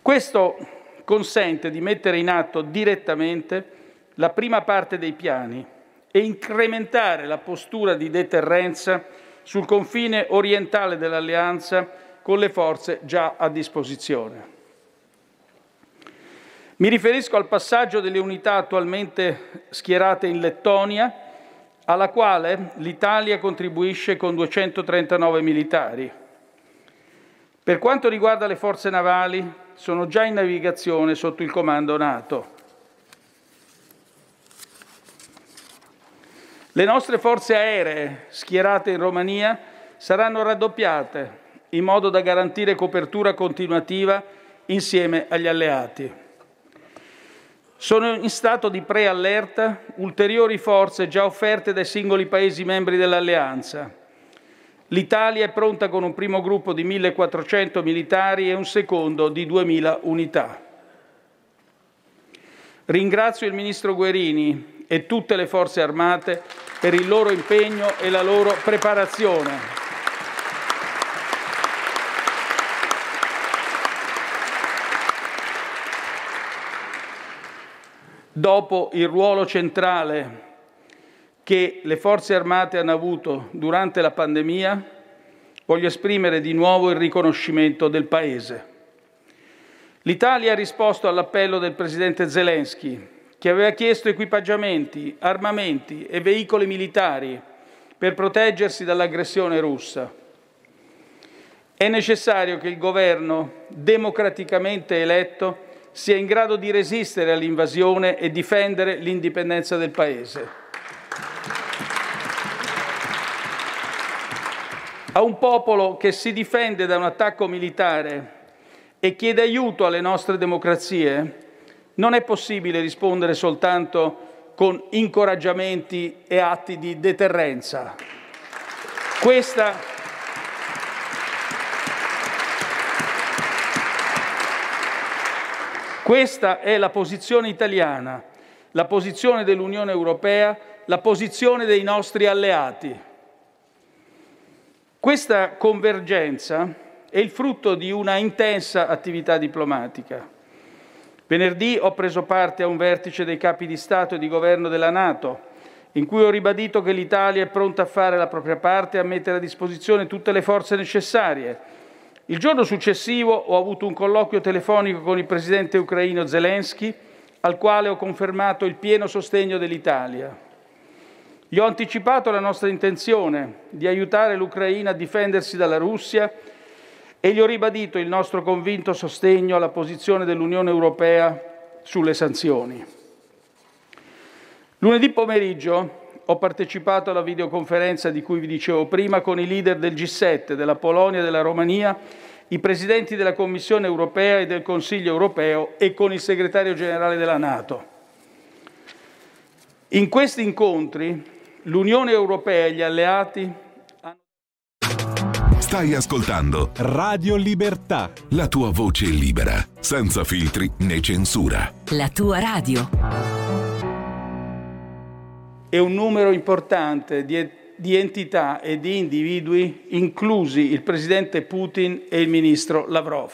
Questo consente di mettere in atto direttamente la prima parte dei piani e incrementare la postura di deterrenza sul confine orientale dell'Alleanza con le forze già a disposizione. Mi riferisco al passaggio delle unità attualmente schierate in Lettonia, alla quale l'Italia contribuisce con 239 militari. Per quanto riguarda le forze navali, sono già in navigazione sotto il comando NATO. Le nostre forze aeree schierate in Romania saranno raddoppiate in modo da garantire copertura continuativa insieme agli alleati. Sono in stato di preallerta ulteriori forze già offerte dai singoli Paesi membri dell'Alleanza. L'Italia è pronta con un primo gruppo di 1.400 militari e un secondo di 2.000 unità. Ringrazio il Ministro Guerini e tutte le forze armate per il loro impegno e la loro preparazione. Dopo il ruolo centrale che le forze armate hanno avuto durante la pandemia, voglio esprimere di nuovo il riconoscimento del Paese. L'Italia ha risposto all'appello del presidente Zelensky che aveva chiesto equipaggiamenti, armamenti e veicoli militari per proteggersi dall'aggressione russa. È necessario che il governo democraticamente eletto sia in grado di resistere all'invasione e difendere l'indipendenza del Paese. A un popolo che si difende da un attacco militare e chiede aiuto alle nostre democrazie, non è possibile rispondere soltanto con incoraggiamenti e atti di deterrenza. Questa, questa è la posizione italiana la posizione dell'Unione Europea, la posizione dei nostri alleati. Questa convergenza è il frutto di una intensa attività diplomatica. Venerdì ho preso parte a un vertice dei capi di Stato e di governo della Nato, in cui ho ribadito che l'Italia è pronta a fare la propria parte e a mettere a disposizione tutte le forze necessarie. Il giorno successivo ho avuto un colloquio telefonico con il presidente ucraino Zelensky, al quale ho confermato il pieno sostegno dell'Italia. Gli ho anticipato la nostra intenzione di aiutare l'Ucraina a difendersi dalla Russia e gli ho ribadito il nostro convinto sostegno alla posizione dell'Unione Europea sulle sanzioni. Lunedì pomeriggio ho partecipato alla videoconferenza di cui vi dicevo prima con i leader del G7, della Polonia e della Romania, i presidenti della Commissione europea e del Consiglio europeo e con il segretario generale della Nato. In questi incontri l'Unione europea e gli alleati. Stai ascoltando Radio Libertà. La tua voce libera, senza filtri né censura. La tua radio e un numero importante di, di entità e di individui, inclusi il presidente Putin e il ministro Lavrov.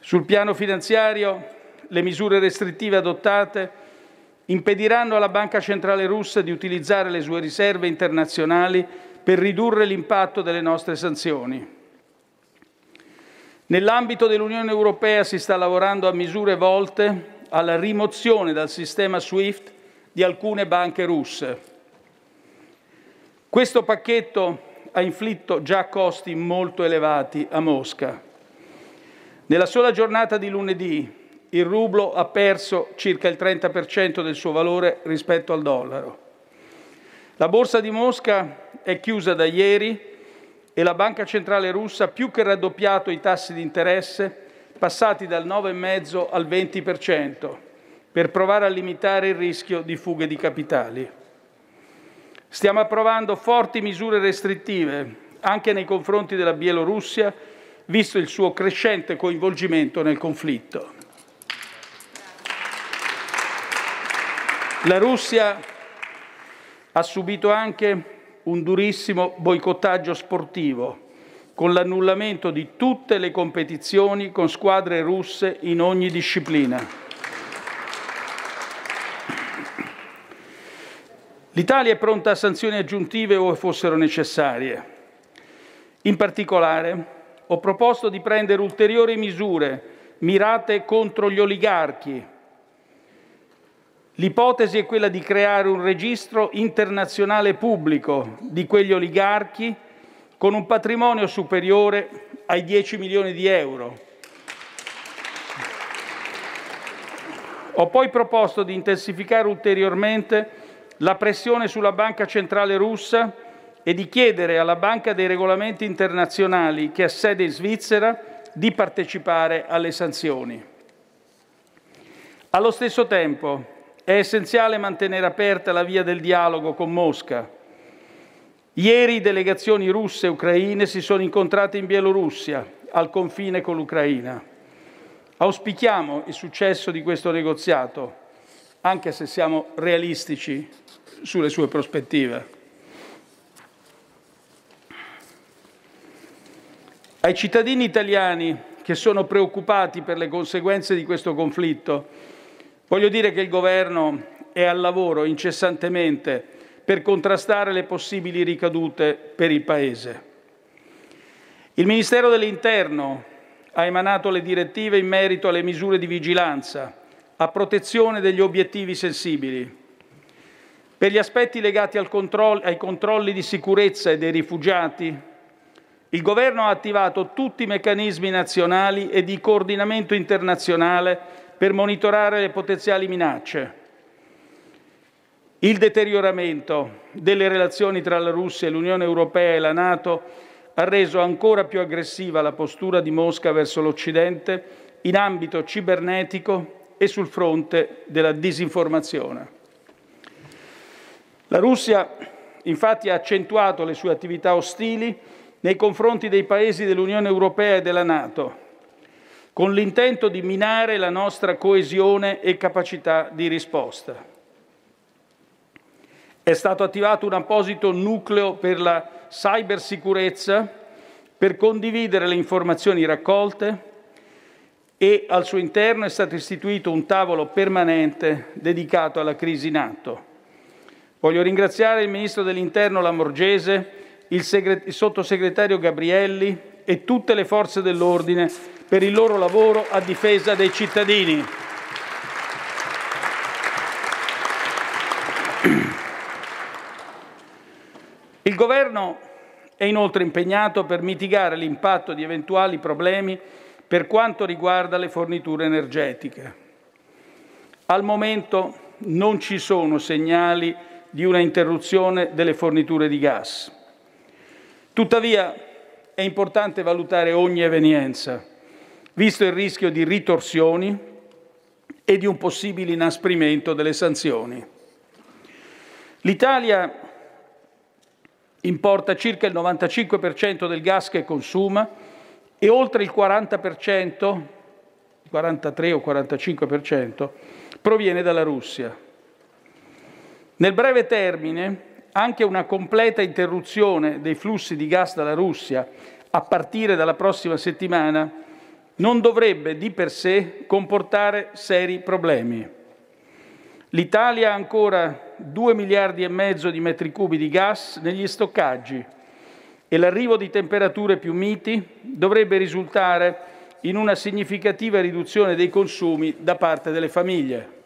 Sul piano finanziario, le misure restrittive adottate impediranno alla Banca Centrale russa di utilizzare le sue riserve internazionali per ridurre l'impatto delle nostre sanzioni. Nell'ambito dell'Unione Europea si sta lavorando a misure volte alla rimozione dal sistema SWIFT di alcune banche russe. Questo pacchetto ha inflitto già costi molto elevati a Mosca. Nella sola giornata di lunedì il rublo ha perso circa il 30% del suo valore rispetto al dollaro. La borsa di Mosca è chiusa da ieri e la banca centrale russa ha più che raddoppiato i tassi di interesse, passati dal 9,5 al 20% per provare a limitare il rischio di fughe di capitali. Stiamo approvando forti misure restrittive anche nei confronti della Bielorussia, visto il suo crescente coinvolgimento nel conflitto. La Russia ha subito anche un durissimo boicottaggio sportivo, con l'annullamento di tutte le competizioni con squadre russe in ogni disciplina. L'Italia è pronta a sanzioni aggiuntive ove fossero necessarie. In particolare, ho proposto di prendere ulteriori misure mirate contro gli oligarchi. L'ipotesi è quella di creare un registro internazionale pubblico di quegli oligarchi con un patrimonio superiore ai 10 milioni di euro. Ho poi proposto di intensificare ulteriormente la pressione sulla Banca centrale russa e di chiedere alla Banca dei regolamenti internazionali, che ha sede in Svizzera, di partecipare alle sanzioni. Allo stesso tempo è essenziale mantenere aperta la via del dialogo con Mosca. Ieri delegazioni russe e ucraine si sono incontrate in Bielorussia, al confine con l'Ucraina. Auspichiamo il successo di questo negoziato, anche se siamo realistici sulle sue prospettive. Ai cittadini italiani che sono preoccupati per le conseguenze di questo conflitto, voglio dire che il Governo è al lavoro incessantemente per contrastare le possibili ricadute per il Paese. Il Ministero dell'Interno ha emanato le direttive in merito alle misure di vigilanza a protezione degli obiettivi sensibili. Per gli aspetti legati ai controlli di sicurezza e dei rifugiati, il Governo ha attivato tutti i meccanismi nazionali e di coordinamento internazionale per monitorare le potenziali minacce. Il deterioramento delle relazioni tra la Russia l'Unione Europea e la Nato ha reso ancora più aggressiva la postura di Mosca verso l'Occidente in ambito cibernetico e sul fronte della disinformazione. La Russia infatti ha accentuato le sue attività ostili nei confronti dei paesi dell'Unione Europea e della Nato. Con l'intento di minare la nostra coesione e capacità di risposta. È stato attivato un apposito nucleo per la cybersicurezza per condividere le informazioni raccolte e al suo interno è stato istituito un tavolo permanente dedicato alla crisi in atto. Voglio ringraziare il Ministro dell'Interno Lamorgese, il, il Sottosegretario Gabrielli e tutte le forze dell'ordine per il loro lavoro a difesa dei cittadini. Il Governo è inoltre impegnato per mitigare l'impatto di eventuali problemi per quanto riguarda le forniture energetiche. Al momento non ci sono segnali di una interruzione delle forniture di gas. Tuttavia è importante valutare ogni evenienza, visto il rischio di ritorsioni e di un possibile inasprimento delle sanzioni. L'Italia importa circa il 95% del gas che consuma e oltre il 40%, 43 o 45%, proviene dalla Russia. Nel breve termine, anche una completa interruzione dei flussi di gas dalla Russia a partire dalla prossima settimana non dovrebbe di per sé comportare seri problemi. L'Italia ha ancora 2 miliardi e mezzo di metri cubi di gas negli stoccaggi e l'arrivo di temperature più miti dovrebbe risultare in una significativa riduzione dei consumi da parte delle famiglie.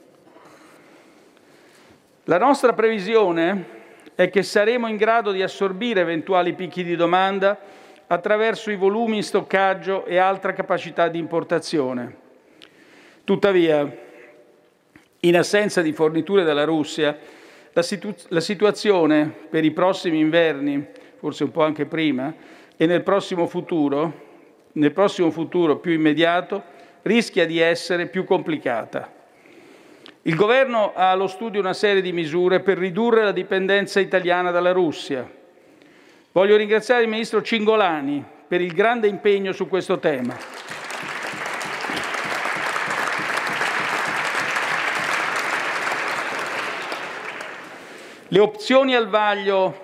La nostra previsione è che saremo in grado di assorbire eventuali picchi di domanda attraverso i volumi in stoccaggio e altra capacità di importazione. Tuttavia, in assenza di forniture dalla Russia, la, situ- la, situazione per i prossimi inverni, forse un po' anche prima, e nel prossimo futuro, nel prossimo futuro più immediato, rischia di essere più complicata. Il Governo ha allo studio una serie di misure per ridurre la dipendenza italiana dalla Russia. Voglio ringraziare il Ministro Cingolani per il grande impegno su questo tema. Le opzioni al vaglio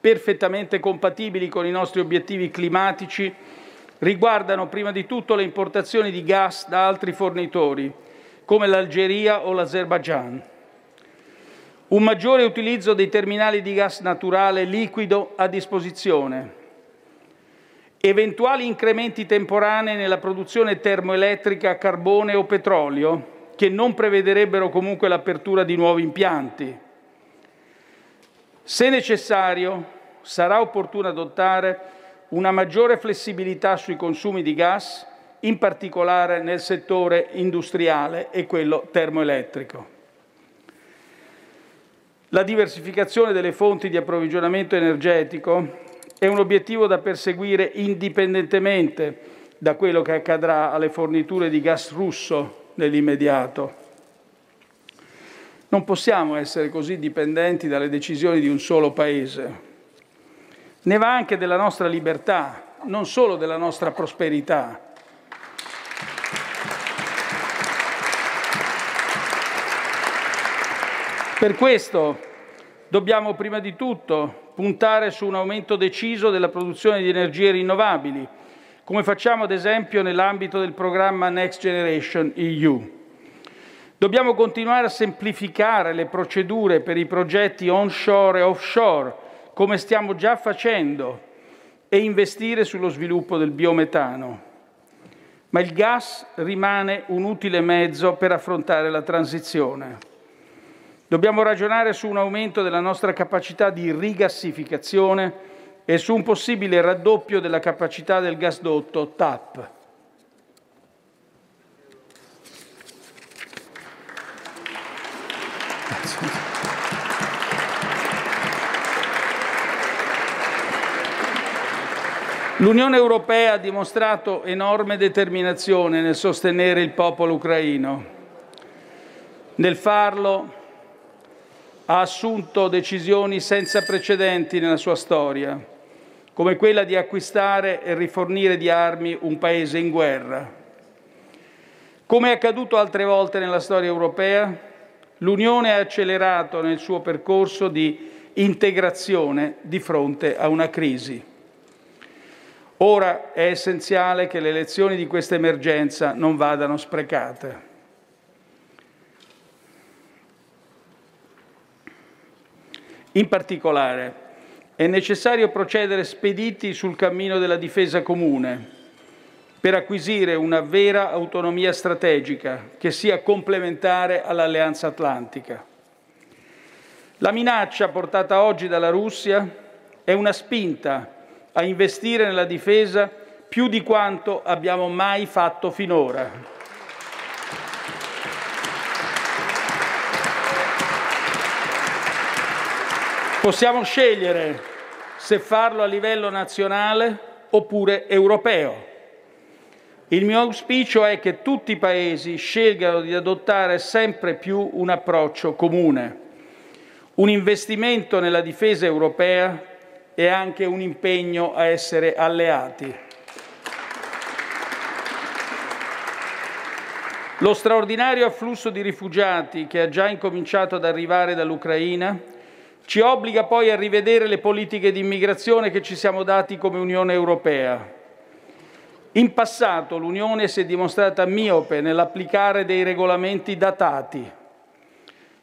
perfettamente compatibili con i nostri obiettivi climatici riguardano prima di tutto le importazioni di gas da altri fornitori, come l'Algeria o l'Azerbaigian. Un maggiore utilizzo dei terminali di gas naturale liquido a disposizione. Eventuali incrementi temporanei nella produzione termoelettrica a carbone o petrolio, che non prevederebbero comunque l'apertura di nuovi impianti se necessario, sarà opportuno adottare una maggiore flessibilità sui consumi di gas, in particolare nel settore industriale e quello termoelettrico. La diversificazione delle fonti di approvvigionamento energetico è un obiettivo da perseguire indipendentemente da quello che accadrà alle forniture di gas russo nell'immediato. Non possiamo essere così dipendenti dalle decisioni di un solo Paese. Ne va anche della nostra libertà, non solo della nostra prosperità. Per questo dobbiamo prima di tutto puntare su un aumento deciso della produzione di energie rinnovabili, come facciamo ad esempio nell'ambito del programma Next Generation EU. Dobbiamo continuare a semplificare le procedure per i progetti onshore e offshore, come stiamo già facendo, e investire sullo sviluppo del biometano. Ma il gas rimane un utile mezzo per affrontare la transizione. Dobbiamo ragionare su un aumento della nostra capacità di rigassificazione e su un possibile raddoppio della capacità del gasdotto TAP. L'Unione Europea ha dimostrato enorme determinazione nel sostenere il popolo ucraino. Nel farlo ha assunto decisioni senza precedenti nella sua storia, come quella di acquistare e rifornire di armi un paese in guerra. Come è accaduto altre volte nella storia europea, l'Unione ha accelerato nel suo percorso di integrazione di fronte a una crisi. Ora è essenziale che le lezioni di questa emergenza non vadano sprecate. In particolare, è necessario procedere spediti sul cammino della difesa comune per acquisire una vera autonomia strategica che sia complementare all'Alleanza Atlantica. La minaccia portata oggi dalla Russia è una spinta a investire nella difesa più di quanto abbiamo mai fatto finora. Possiamo scegliere se farlo a livello nazionale oppure europeo. Il mio auspicio è che tutti i Paesi scelgano di adottare sempre più un approccio comune, un investimento nella difesa europea e anche un impegno a essere alleati. Lo straordinario afflusso di rifugiati che ha già incominciato ad arrivare dall'Ucraina ci obbliga poi a rivedere le politiche di immigrazione che ci siamo dati come Unione Europea in passato l'Unione si è dimostrata miope nell'applicare dei regolamenti datati.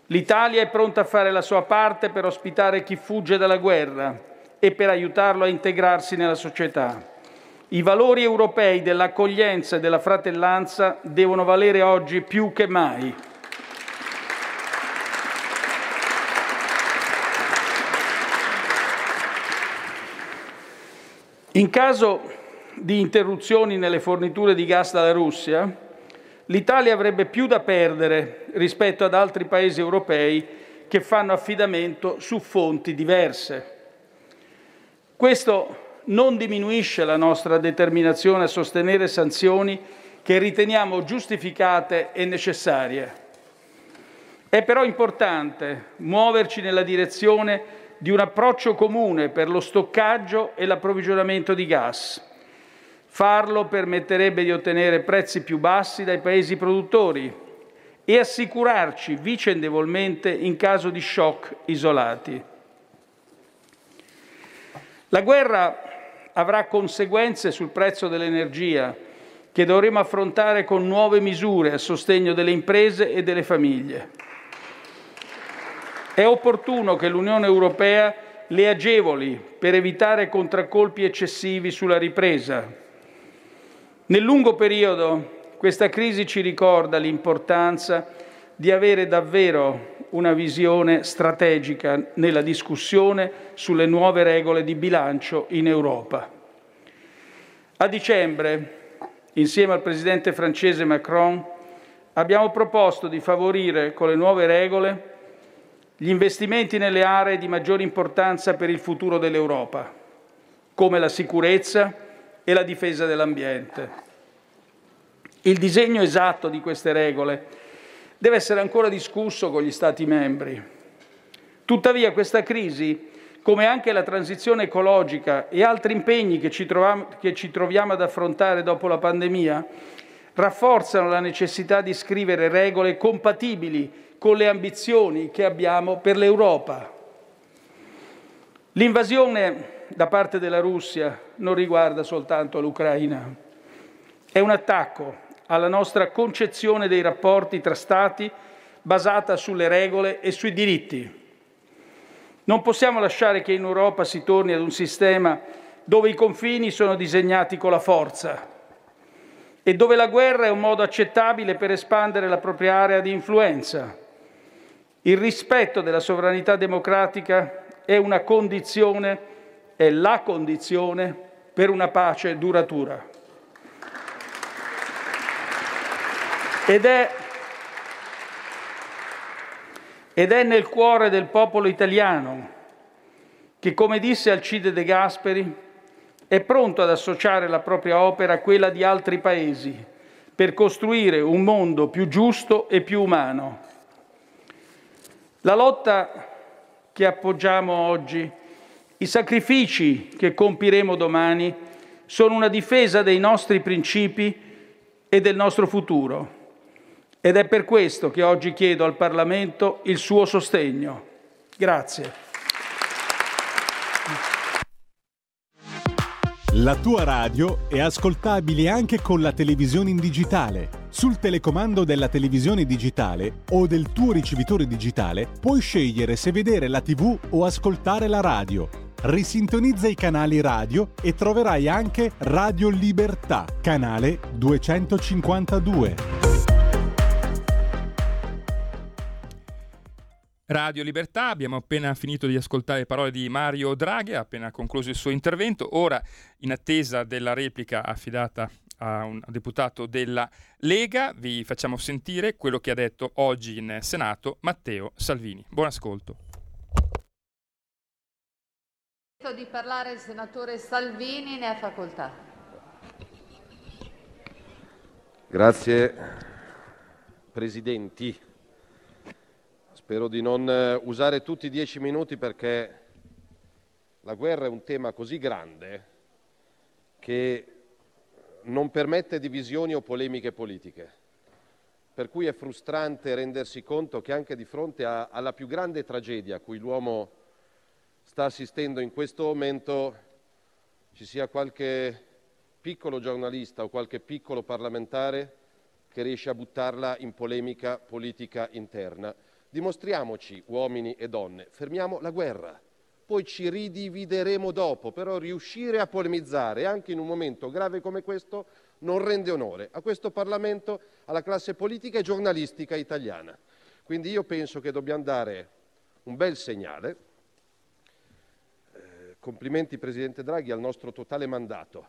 L'Italia è pronta a fare la sua parte per ospitare chi fugge dalla guerra e per aiutarlo a integrarsi nella società. I valori europei dell'accoglienza e della fratellanza devono valere oggi più che mai. In caso di interruzioni nelle forniture di gas dalla Russia, l'Italia avrebbe più da perdere rispetto ad altri Paesi europei che fanno affidamento su fonti diverse. Questo non diminuisce la nostra determinazione a sostenere sanzioni che riteniamo giustificate e necessarie. È però importante muoverci nella direzione di un approccio comune per lo stoccaggio e l'approvvigionamento di gas Farlo permetterebbe di ottenere prezzi più bassi dai Paesi produttori e assicurarci vicendevolmente in caso di shock isolati. La guerra avrà conseguenze sul prezzo dell'energia che dovremo affrontare con nuove misure a sostegno delle imprese e delle famiglie. È opportuno che l'Unione Europea le agevoli per evitare contraccolpi eccessivi sulla ripresa nel lungo periodo questa crisi ci ricorda l'importanza di avere davvero una visione strategica nella discussione sulle nuove regole di bilancio in Europa. A dicembre, insieme al presidente francese Macron, abbiamo proposto di favorire con le nuove regole gli investimenti nelle aree di maggiore importanza per il futuro dell'Europa, come la sicurezza, e la difesa dell'ambiente. Il disegno esatto di queste regole deve essere ancora discusso con gli Stati membri. Tuttavia questa crisi, come anche la transizione ecologica e altri impegni che ci, che ci troviamo ad affrontare dopo la pandemia, rafforzano la necessità di scrivere regole compatibili con le ambizioni che abbiamo per l'Europa. L'invasione da parte della Russia non riguarda soltanto l'Ucraina. È un attacco alla nostra concezione dei rapporti tra Stati basata sulle regole e sui diritti. Non possiamo lasciare che in Europa si torni ad un sistema dove i confini sono disegnati con la forza e dove la guerra è un modo accettabile per espandere la propria area di influenza. Il rispetto della sovranità democratica è una condizione è la condizione per una pace duratura. Ed è, ed è nel cuore del popolo italiano che, come disse Alcide De Gasperi, è pronto ad associare la propria opera a quella di altri paesi per costruire un mondo più giusto e più umano. La lotta che appoggiamo oggi i sacrifici che compiremo domani sono una difesa dei nostri principi e del nostro futuro. Ed è per questo che oggi chiedo al Parlamento il suo sostegno. Grazie. La tua radio è ascoltabile anche con la televisione in digitale. Sul telecomando della televisione digitale o del tuo ricevitore digitale puoi scegliere se vedere la TV o ascoltare la radio. Risintonizza i canali radio e troverai anche Radio Libertà, canale 252. Radio Libertà, abbiamo appena finito di ascoltare le parole di Mario Draghi, ha appena concluso il suo intervento, ora in attesa della replica affidata a un deputato della Lega vi facciamo sentire quello che ha detto oggi in Senato Matteo Salvini. Buon ascolto. di parlare il senatore Salvini, ne ha facoltà. Grazie Presidenti. Spero di non eh, usare tutti i dieci minuti perché la guerra è un tema così grande che non permette divisioni o polemiche politiche. Per cui è frustrante rendersi conto che anche di fronte a, alla più grande tragedia a cui l'uomo sta assistendo in questo momento ci sia qualche piccolo giornalista o qualche piccolo parlamentare che riesce a buttarla in polemica politica interna. Dimostriamoci, uomini e donne, fermiamo la guerra, poi ci ridivideremo dopo, però riuscire a polemizzare anche in un momento grave come questo non rende onore a questo Parlamento, alla classe politica e giornalistica italiana. Quindi io penso che dobbiamo dare un bel segnale. Eh, complimenti Presidente Draghi al nostro totale mandato.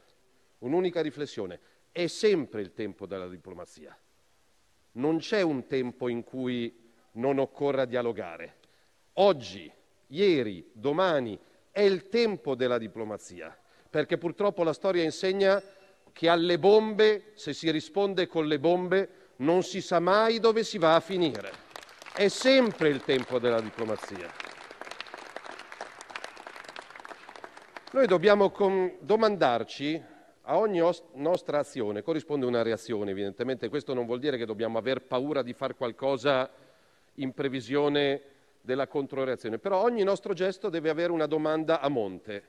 Un'unica riflessione, è sempre il tempo della diplomazia. Non c'è un tempo in cui non occorra dialogare. Oggi, ieri, domani è il tempo della diplomazia, perché purtroppo la storia insegna che alle bombe, se si risponde con le bombe, non si sa mai dove si va a finire. È sempre il tempo della diplomazia. Noi dobbiamo domandarci a ogni os- nostra azione corrisponde una reazione, evidentemente questo non vuol dire che dobbiamo aver paura di fare qualcosa in previsione della controreazione. Però ogni nostro gesto deve avere una domanda a monte.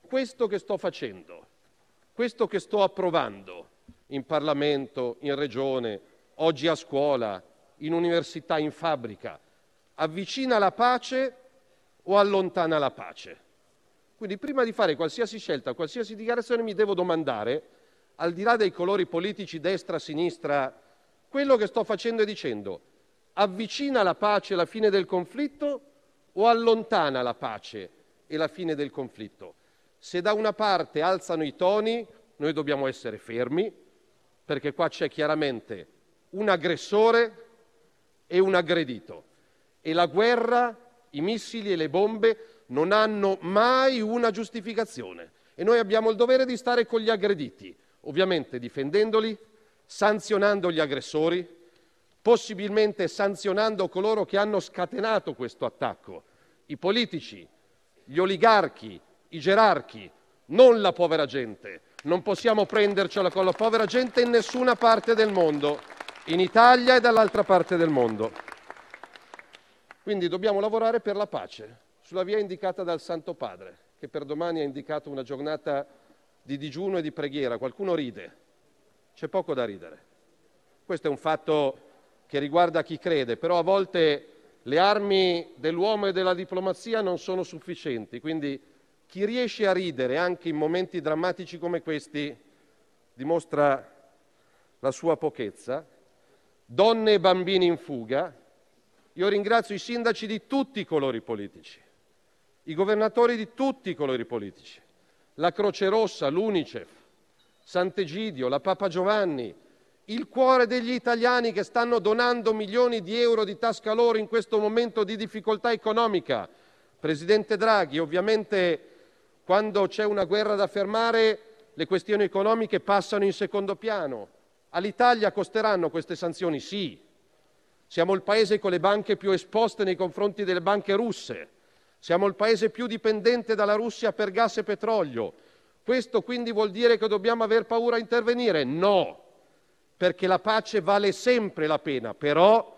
Questo che sto facendo, questo che sto approvando in Parlamento, in Regione, oggi a scuola, in università, in fabbrica, avvicina la pace o allontana la pace? Quindi prima di fare qualsiasi scelta, qualsiasi dichiarazione mi devo domandare, al di là dei colori politici destra, sinistra, quello che sto facendo e dicendo avvicina la pace e la fine del conflitto o allontana la pace e la fine del conflitto? Se da una parte alzano i toni, noi dobbiamo essere fermi, perché qua c'è chiaramente un aggressore e un aggredito. E la guerra, i missili e le bombe non hanno mai una giustificazione. E noi abbiamo il dovere di stare con gli aggrediti, ovviamente difendendoli, sanzionando gli aggressori, possibilmente sanzionando coloro che hanno scatenato questo attacco, i politici, gli oligarchi, i gerarchi, non la povera gente. Non possiamo prendercela con la povera gente in nessuna parte del mondo, in Italia e dall'altra parte del mondo. Quindi dobbiamo lavorare per la pace, sulla via indicata dal Santo Padre, che per domani ha indicato una giornata di digiuno e di preghiera. Qualcuno ride, c'è poco da ridere. Questo è un fatto che riguarda chi crede, però a volte le armi dell'uomo e della diplomazia non sono sufficienti, quindi chi riesce a ridere anche in momenti drammatici come questi dimostra la sua pochezza. Donne e bambini in fuga. Io ringrazio i sindaci di tutti i colori politici, i governatori di tutti i colori politici, la Croce Rossa, l'Unicef, Sant'Egidio, la Papa Giovanni, il cuore degli italiani che stanno donando milioni di euro di tasca loro in questo momento di difficoltà economica. Presidente Draghi, ovviamente quando c'è una guerra da fermare le questioni economiche passano in secondo piano. All'Italia costeranno queste sanzioni? Sì. Siamo il paese con le banche più esposte nei confronti delle banche russe. Siamo il paese più dipendente dalla Russia per gas e petrolio. Questo quindi vuol dire che dobbiamo aver paura a intervenire? No perché la pace vale sempre la pena, però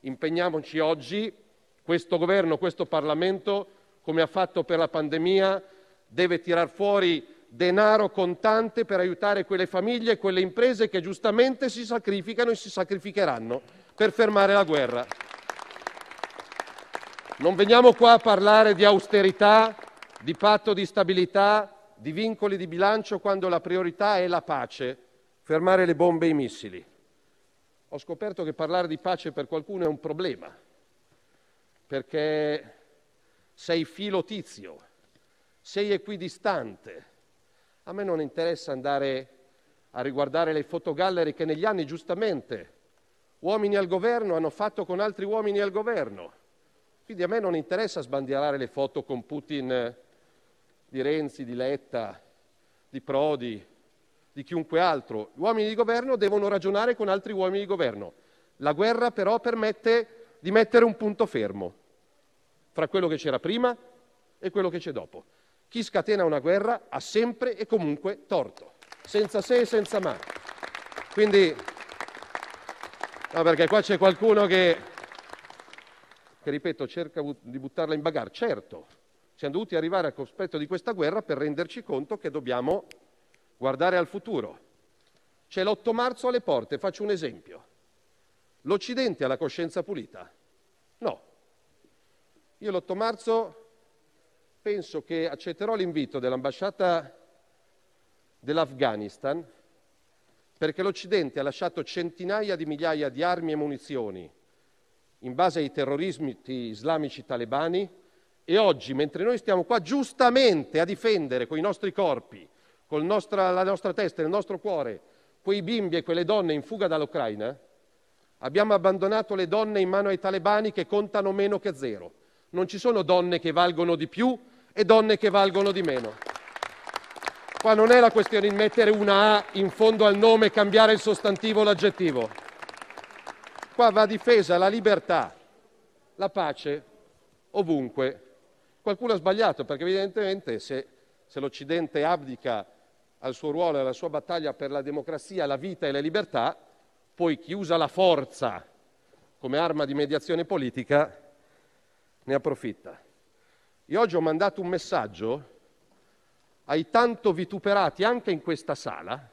impegniamoci oggi, questo governo, questo Parlamento, come ha fatto per la pandemia, deve tirar fuori denaro contante per aiutare quelle famiglie e quelle imprese che giustamente si sacrificano e si sacrificheranno per fermare la guerra. Non veniamo qua a parlare di austerità, di patto di stabilità, di vincoli di bilancio quando la priorità è la pace fermare le bombe e i missili. Ho scoperto che parlare di pace per qualcuno è un problema, perché sei filotizio, sei equidistante. A me non interessa andare a riguardare le fotogallery che negli anni giustamente uomini al governo hanno fatto con altri uomini al governo. Quindi a me non interessa sbandierare le foto con Putin di Renzi, di Letta, di Prodi, di chiunque altro. Gli uomini di governo devono ragionare con altri uomini di governo. La guerra però permette di mettere un punto fermo fra quello che c'era prima e quello che c'è dopo. Chi scatena una guerra ha sempre e comunque torto, senza se e senza ma. Quindi, no, perché qua c'è qualcuno che, che, ripeto, cerca di buttarla in bagarre. Certo, siamo dovuti arrivare al cospetto di questa guerra per renderci conto che dobbiamo guardare al futuro. C'è l'8 marzo alle porte, faccio un esempio. L'Occidente ha la coscienza pulita? No. Io l'8 marzo penso che accetterò l'invito dell'ambasciata dell'Afghanistan perché l'Occidente ha lasciato centinaia di migliaia di armi e munizioni in base ai terrorismi islamici talebani e oggi, mentre noi stiamo qua giustamente a difendere con i nostri corpi con nostra, la nostra testa e il nostro cuore quei bimbi e quelle donne in fuga dall'Ucraina, abbiamo abbandonato le donne in mano ai talebani che contano meno che zero. Non ci sono donne che valgono di più e donne che valgono di meno. Qua non è la questione di mettere una A in fondo al nome e cambiare il sostantivo o l'aggettivo. Qua va difesa la libertà, la pace, ovunque. Qualcuno ha sbagliato perché evidentemente se, se l'Occidente abdica al suo ruolo e alla sua battaglia per la democrazia, la vita e la libertà, poi chi usa la forza come arma di mediazione politica ne approfitta. Io oggi ho mandato un messaggio ai tanto vituperati anche in questa sala,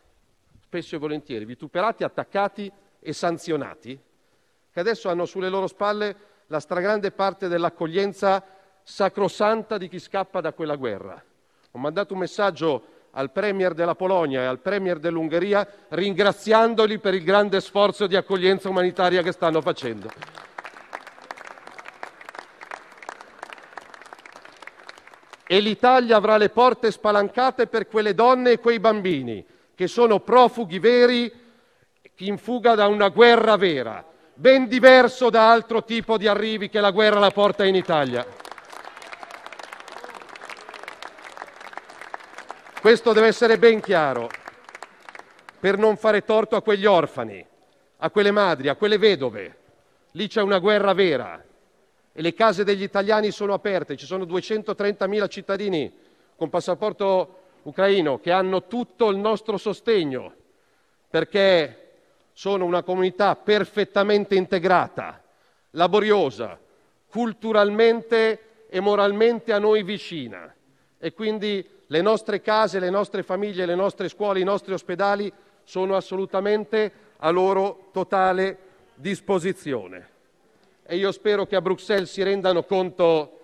spesso e volentieri, vituperati, attaccati e sanzionati, che adesso hanno sulle loro spalle la stragrande parte dell'accoglienza sacrosanta di chi scappa da quella guerra. Ho mandato un messaggio al Premier della Polonia e al Premier dell'Ungheria ringraziandoli per il grande sforzo di accoglienza umanitaria che stanno facendo. E l'Italia avrà le porte spalancate per quelle donne e quei bambini che sono profughi veri in fuga da una guerra vera, ben diverso da altro tipo di arrivi che la guerra la porta in Italia. Questo deve essere ben chiaro per non fare torto a quegli orfani, a quelle madri, a quelle vedove. Lì c'è una guerra vera e le case degli italiani sono aperte. Ci sono 230.000 cittadini con passaporto ucraino che hanno tutto il nostro sostegno perché sono una comunità perfettamente integrata, laboriosa, culturalmente e moralmente a noi vicina e quindi le nostre case, le nostre famiglie, le nostre scuole, i nostri ospedali sono assolutamente a loro totale disposizione. E io spero che a Bruxelles si rendano conto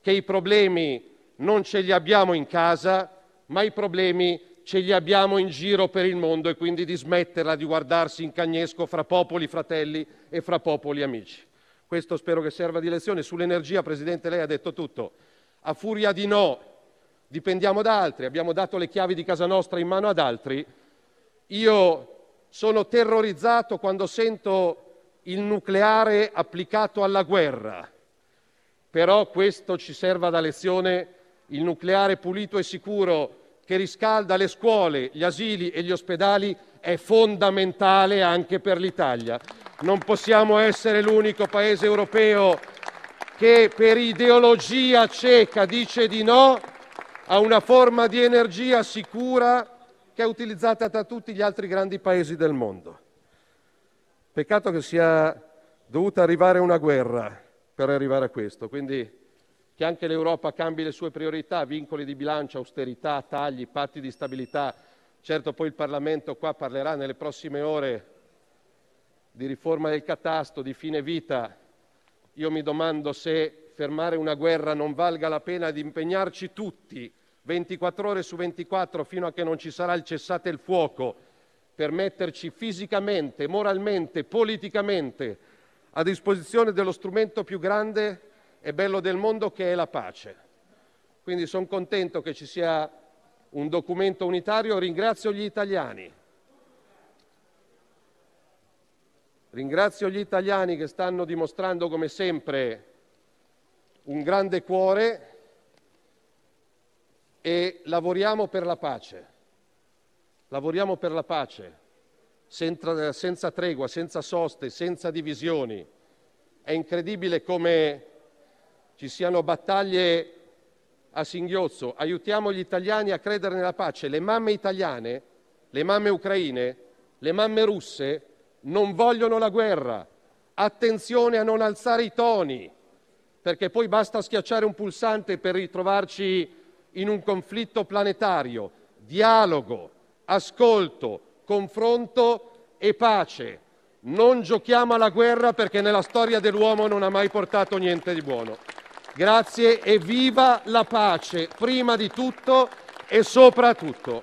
che i problemi non ce li abbiamo in casa, ma i problemi ce li abbiamo in giro per il mondo e quindi di smetterla di guardarsi in cagnesco fra popoli fratelli e fra popoli amici. Questo spero che serva di lezione. Sull'energia, Presidente, lei ha detto tutto. A furia di no dipendiamo da altri, abbiamo dato le chiavi di casa nostra in mano ad altri, io sono terrorizzato quando sento il nucleare applicato alla guerra, però questo ci serva da lezione, il nucleare pulito e sicuro che riscalda le scuole, gli asili e gli ospedali è fondamentale anche per l'Italia. Non possiamo essere l'unico paese europeo che per ideologia cieca dice di no a una forma di energia sicura che è utilizzata da tutti gli altri grandi paesi del mondo. Peccato che sia dovuta arrivare una guerra per arrivare a questo, quindi che anche l'Europa cambi le sue priorità, vincoli di bilancio, austerità, tagli, patti di stabilità. Certo poi il Parlamento qua parlerà nelle prossime ore di riforma del catasto, di fine vita. Io mi domando se fermare una guerra non valga la pena di impegnarci tutti 24 ore su 24 fino a che non ci sarà il cessate il fuoco per metterci fisicamente, moralmente, politicamente a disposizione dello strumento più grande e bello del mondo che è la pace. Quindi sono contento che ci sia un documento unitario, ringrazio gli italiani. Ringrazio gli italiani che stanno dimostrando come sempre un grande cuore e lavoriamo per la pace. Lavoriamo per la pace, senza, senza tregua, senza soste, senza divisioni. È incredibile come ci siano battaglie a singhiozzo, aiutiamo gli italiani a credere nella pace. Le mamme italiane, le mamme ucraine, le mamme russe non vogliono la guerra. Attenzione a non alzare i toni, perché poi basta schiacciare un pulsante per ritrovarci in un conflitto planetario. Dialogo, ascolto, confronto e pace. Non giochiamo alla guerra perché nella storia dell'uomo non ha mai portato niente di buono. Grazie e viva la pace, prima di tutto e soprattutto.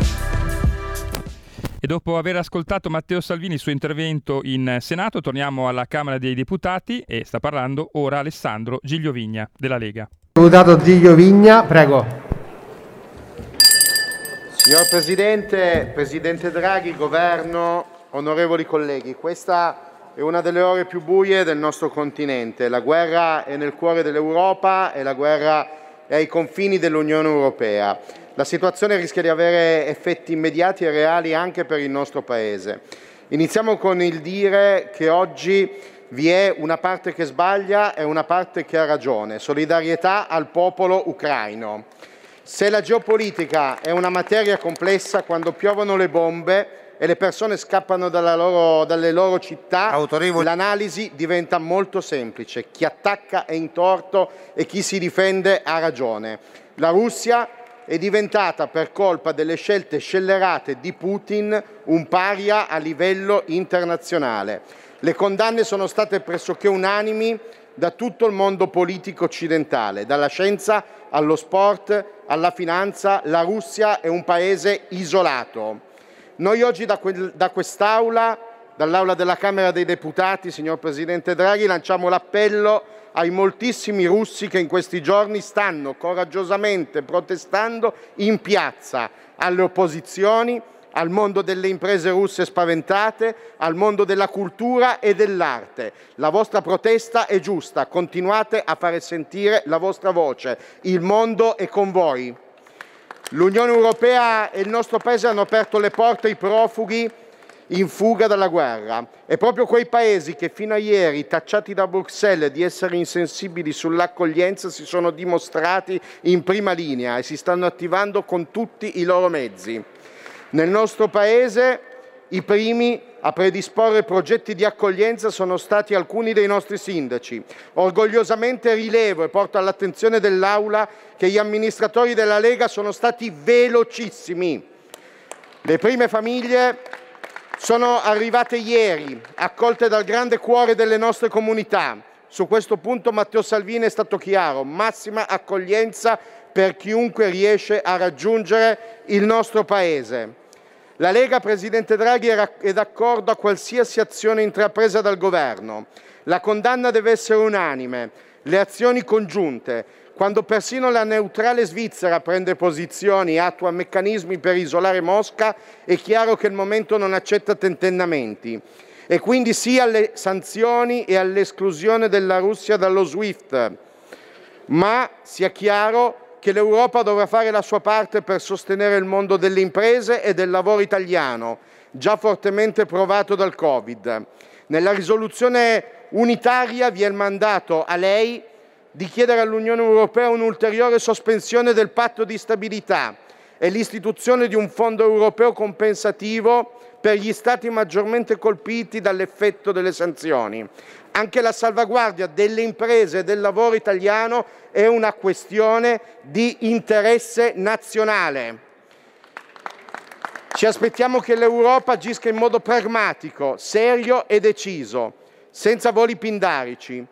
E dopo aver ascoltato Matteo Salvini il suo intervento in Senato, torniamo alla Camera dei Deputati e sta parlando ora Alessandro Gigliovigna della Lega. Deputato Gigliovigna, prego. Signor Presidente, Presidente Draghi, Governo, onorevoli colleghi, questa è una delle ore più buie del nostro continente. La guerra è nel cuore dell'Europa e la guerra è ai confini dell'Unione Europea. La situazione rischia di avere effetti immediati e reali anche per il nostro Paese. Iniziamo con il dire che oggi vi è una parte che sbaglia e una parte che ha ragione. Solidarietà al popolo ucraino. Se la geopolitica è una materia complessa, quando piovono le bombe e le persone scappano loro, dalle loro città, l'analisi diventa molto semplice. Chi attacca è in torto e chi si difende ha ragione. La Russia è diventata per colpa delle scelte scellerate di Putin un paria a livello internazionale. Le condanne sono state pressoché unanimi da tutto il mondo politico occidentale, dalla scienza allo sport, alla finanza. La Russia è un paese isolato. Noi oggi da, quel, da quest'Aula, dall'Aula della Camera dei Deputati, signor Presidente Draghi, lanciamo l'appello ai moltissimi russi che in questi giorni stanno coraggiosamente protestando in piazza, alle opposizioni, al mondo delle imprese russe spaventate, al mondo della cultura e dell'arte. La vostra protesta è giusta, continuate a fare sentire la vostra voce. Il mondo è con voi. L'Unione Europea e il nostro Paese hanno aperto le porte ai profughi in fuga dalla guerra. E proprio quei paesi che fino a ieri, tacciati da Bruxelles di essere insensibili sull'accoglienza, si sono dimostrati in prima linea e si stanno attivando con tutti i loro mezzi. Nel nostro Paese i primi a predisporre progetti di accoglienza sono stati alcuni dei nostri sindaci. Orgogliosamente rilevo e porto all'attenzione dell'Aula che gli amministratori della Lega sono stati velocissimi. Le prime famiglie sono arrivate ieri, accolte dal grande cuore delle nostre comunità. Su questo punto Matteo Salvini è stato chiaro, massima accoglienza per chiunque riesce a raggiungere il nostro Paese. La Lega, Presidente Draghi, è d'accordo a qualsiasi azione intrapresa dal Governo. La condanna deve essere unanime, le azioni congiunte. Quando persino la neutrale Svizzera prende posizioni e attua meccanismi per isolare Mosca, è chiaro che il momento non accetta tentennamenti. e quindi sì alle sanzioni e all'esclusione della Russia dallo SWIFT, ma sia chiaro che l'Europa dovrà fare la sua parte per sostenere il mondo delle imprese e del lavoro italiano, già fortemente provato dal Covid. Nella risoluzione unitaria vi è il mandato a lei di chiedere all'Unione Europea un'ulteriore sospensione del patto di stabilità e l'istituzione di un fondo europeo compensativo per gli Stati maggiormente colpiti dall'effetto delle sanzioni. Anche la salvaguardia delle imprese e del lavoro italiano è una questione di interesse nazionale. Ci aspettiamo che l'Europa agisca in modo pragmatico, serio e deciso, senza voli pindarici.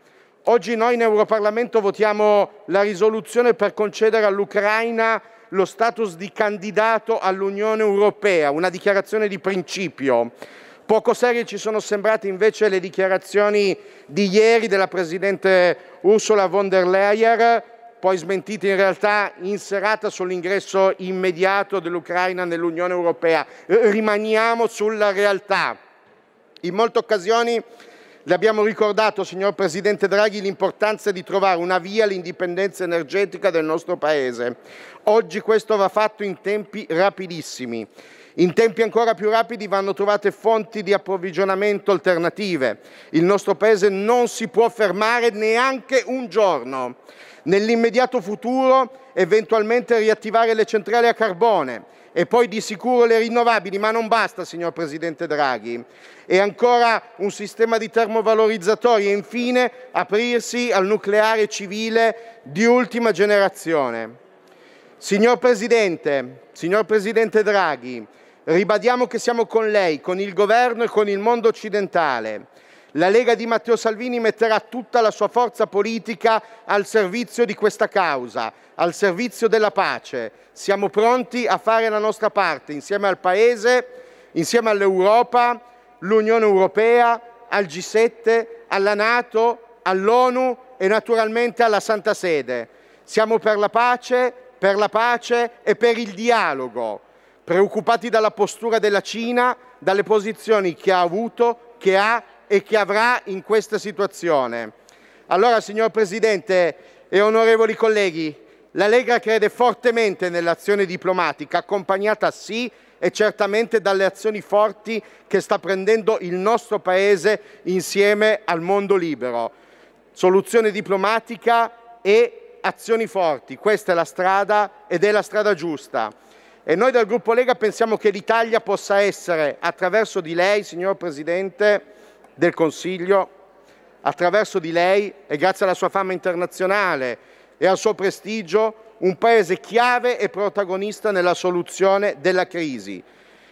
Oggi noi in Europarlamento votiamo la risoluzione per concedere all'Ucraina lo status di candidato all'Unione Europea, una dichiarazione di principio. Poco serie ci sono sembrate invece le dichiarazioni di ieri della Presidente Ursula von der Leyen, poi smentite in realtà in serata sull'ingresso immediato dell'Ucraina nell'Unione Europea. Rimaniamo sulla realtà. In molte occasioni le abbiamo ricordato, signor Presidente Draghi, l'importanza di trovare una via all'indipendenza energetica del nostro Paese. Oggi questo va fatto in tempi rapidissimi. In tempi ancora più rapidi vanno trovate fonti di approvvigionamento alternative. Il nostro Paese non si può fermare neanche un giorno. Nell'immediato futuro eventualmente riattivare le centrali a carbone e poi di sicuro le rinnovabili, ma non basta, signor Presidente Draghi. E ancora un sistema di termovalorizzatori e infine aprirsi al nucleare civile di ultima generazione. Signor Presidente, signor Presidente Draghi, ribadiamo che siamo con lei, con il Governo e con il mondo occidentale. La Lega di Matteo Salvini metterà tutta la sua forza politica al servizio di questa causa, al servizio della pace. Siamo pronti a fare la nostra parte insieme al Paese, insieme all'Europa, l'Unione Europea, al G7, alla Nato, all'ONU e naturalmente alla Santa Sede. Siamo per la pace, per la pace e per il dialogo, preoccupati dalla postura della Cina, dalle posizioni che ha avuto, che ha e che avrà in questa situazione. Allora, signor Presidente e onorevoli colleghi, la Lega crede fortemente nell'azione diplomatica, accompagnata sì e certamente dalle azioni forti che sta prendendo il nostro Paese insieme al mondo libero. Soluzione diplomatica e azioni forti, questa è la strada ed è la strada giusta. E noi del gruppo Lega pensiamo che l'Italia possa essere, attraverso di lei, signor Presidente, del Consiglio, attraverso di lei e grazie alla sua fama internazionale e al suo prestigio, un Paese chiave e protagonista nella soluzione della crisi.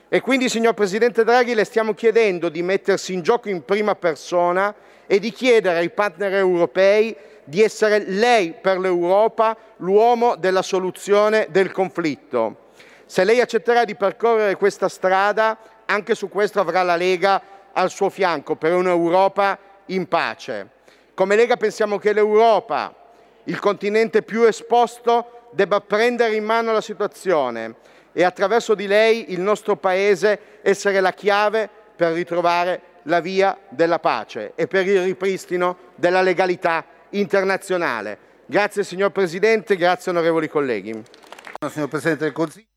E quindi, signor Presidente Draghi, le stiamo chiedendo di mettersi in gioco in prima persona e di chiedere ai partner europei di essere lei per l'Europa l'uomo della soluzione del conflitto. Se lei accetterà di percorrere questa strada, anche su questo avrà la Lega al suo fianco per un'Europa in pace. Come Lega pensiamo che l'Europa, il continente più esposto, debba prendere in mano la situazione e attraverso di lei il nostro Paese essere la chiave per ritrovare la via della pace e per il ripristino della legalità internazionale. Grazie signor Presidente, grazie onorevoli colleghi. Signor Presidente del Consiglio.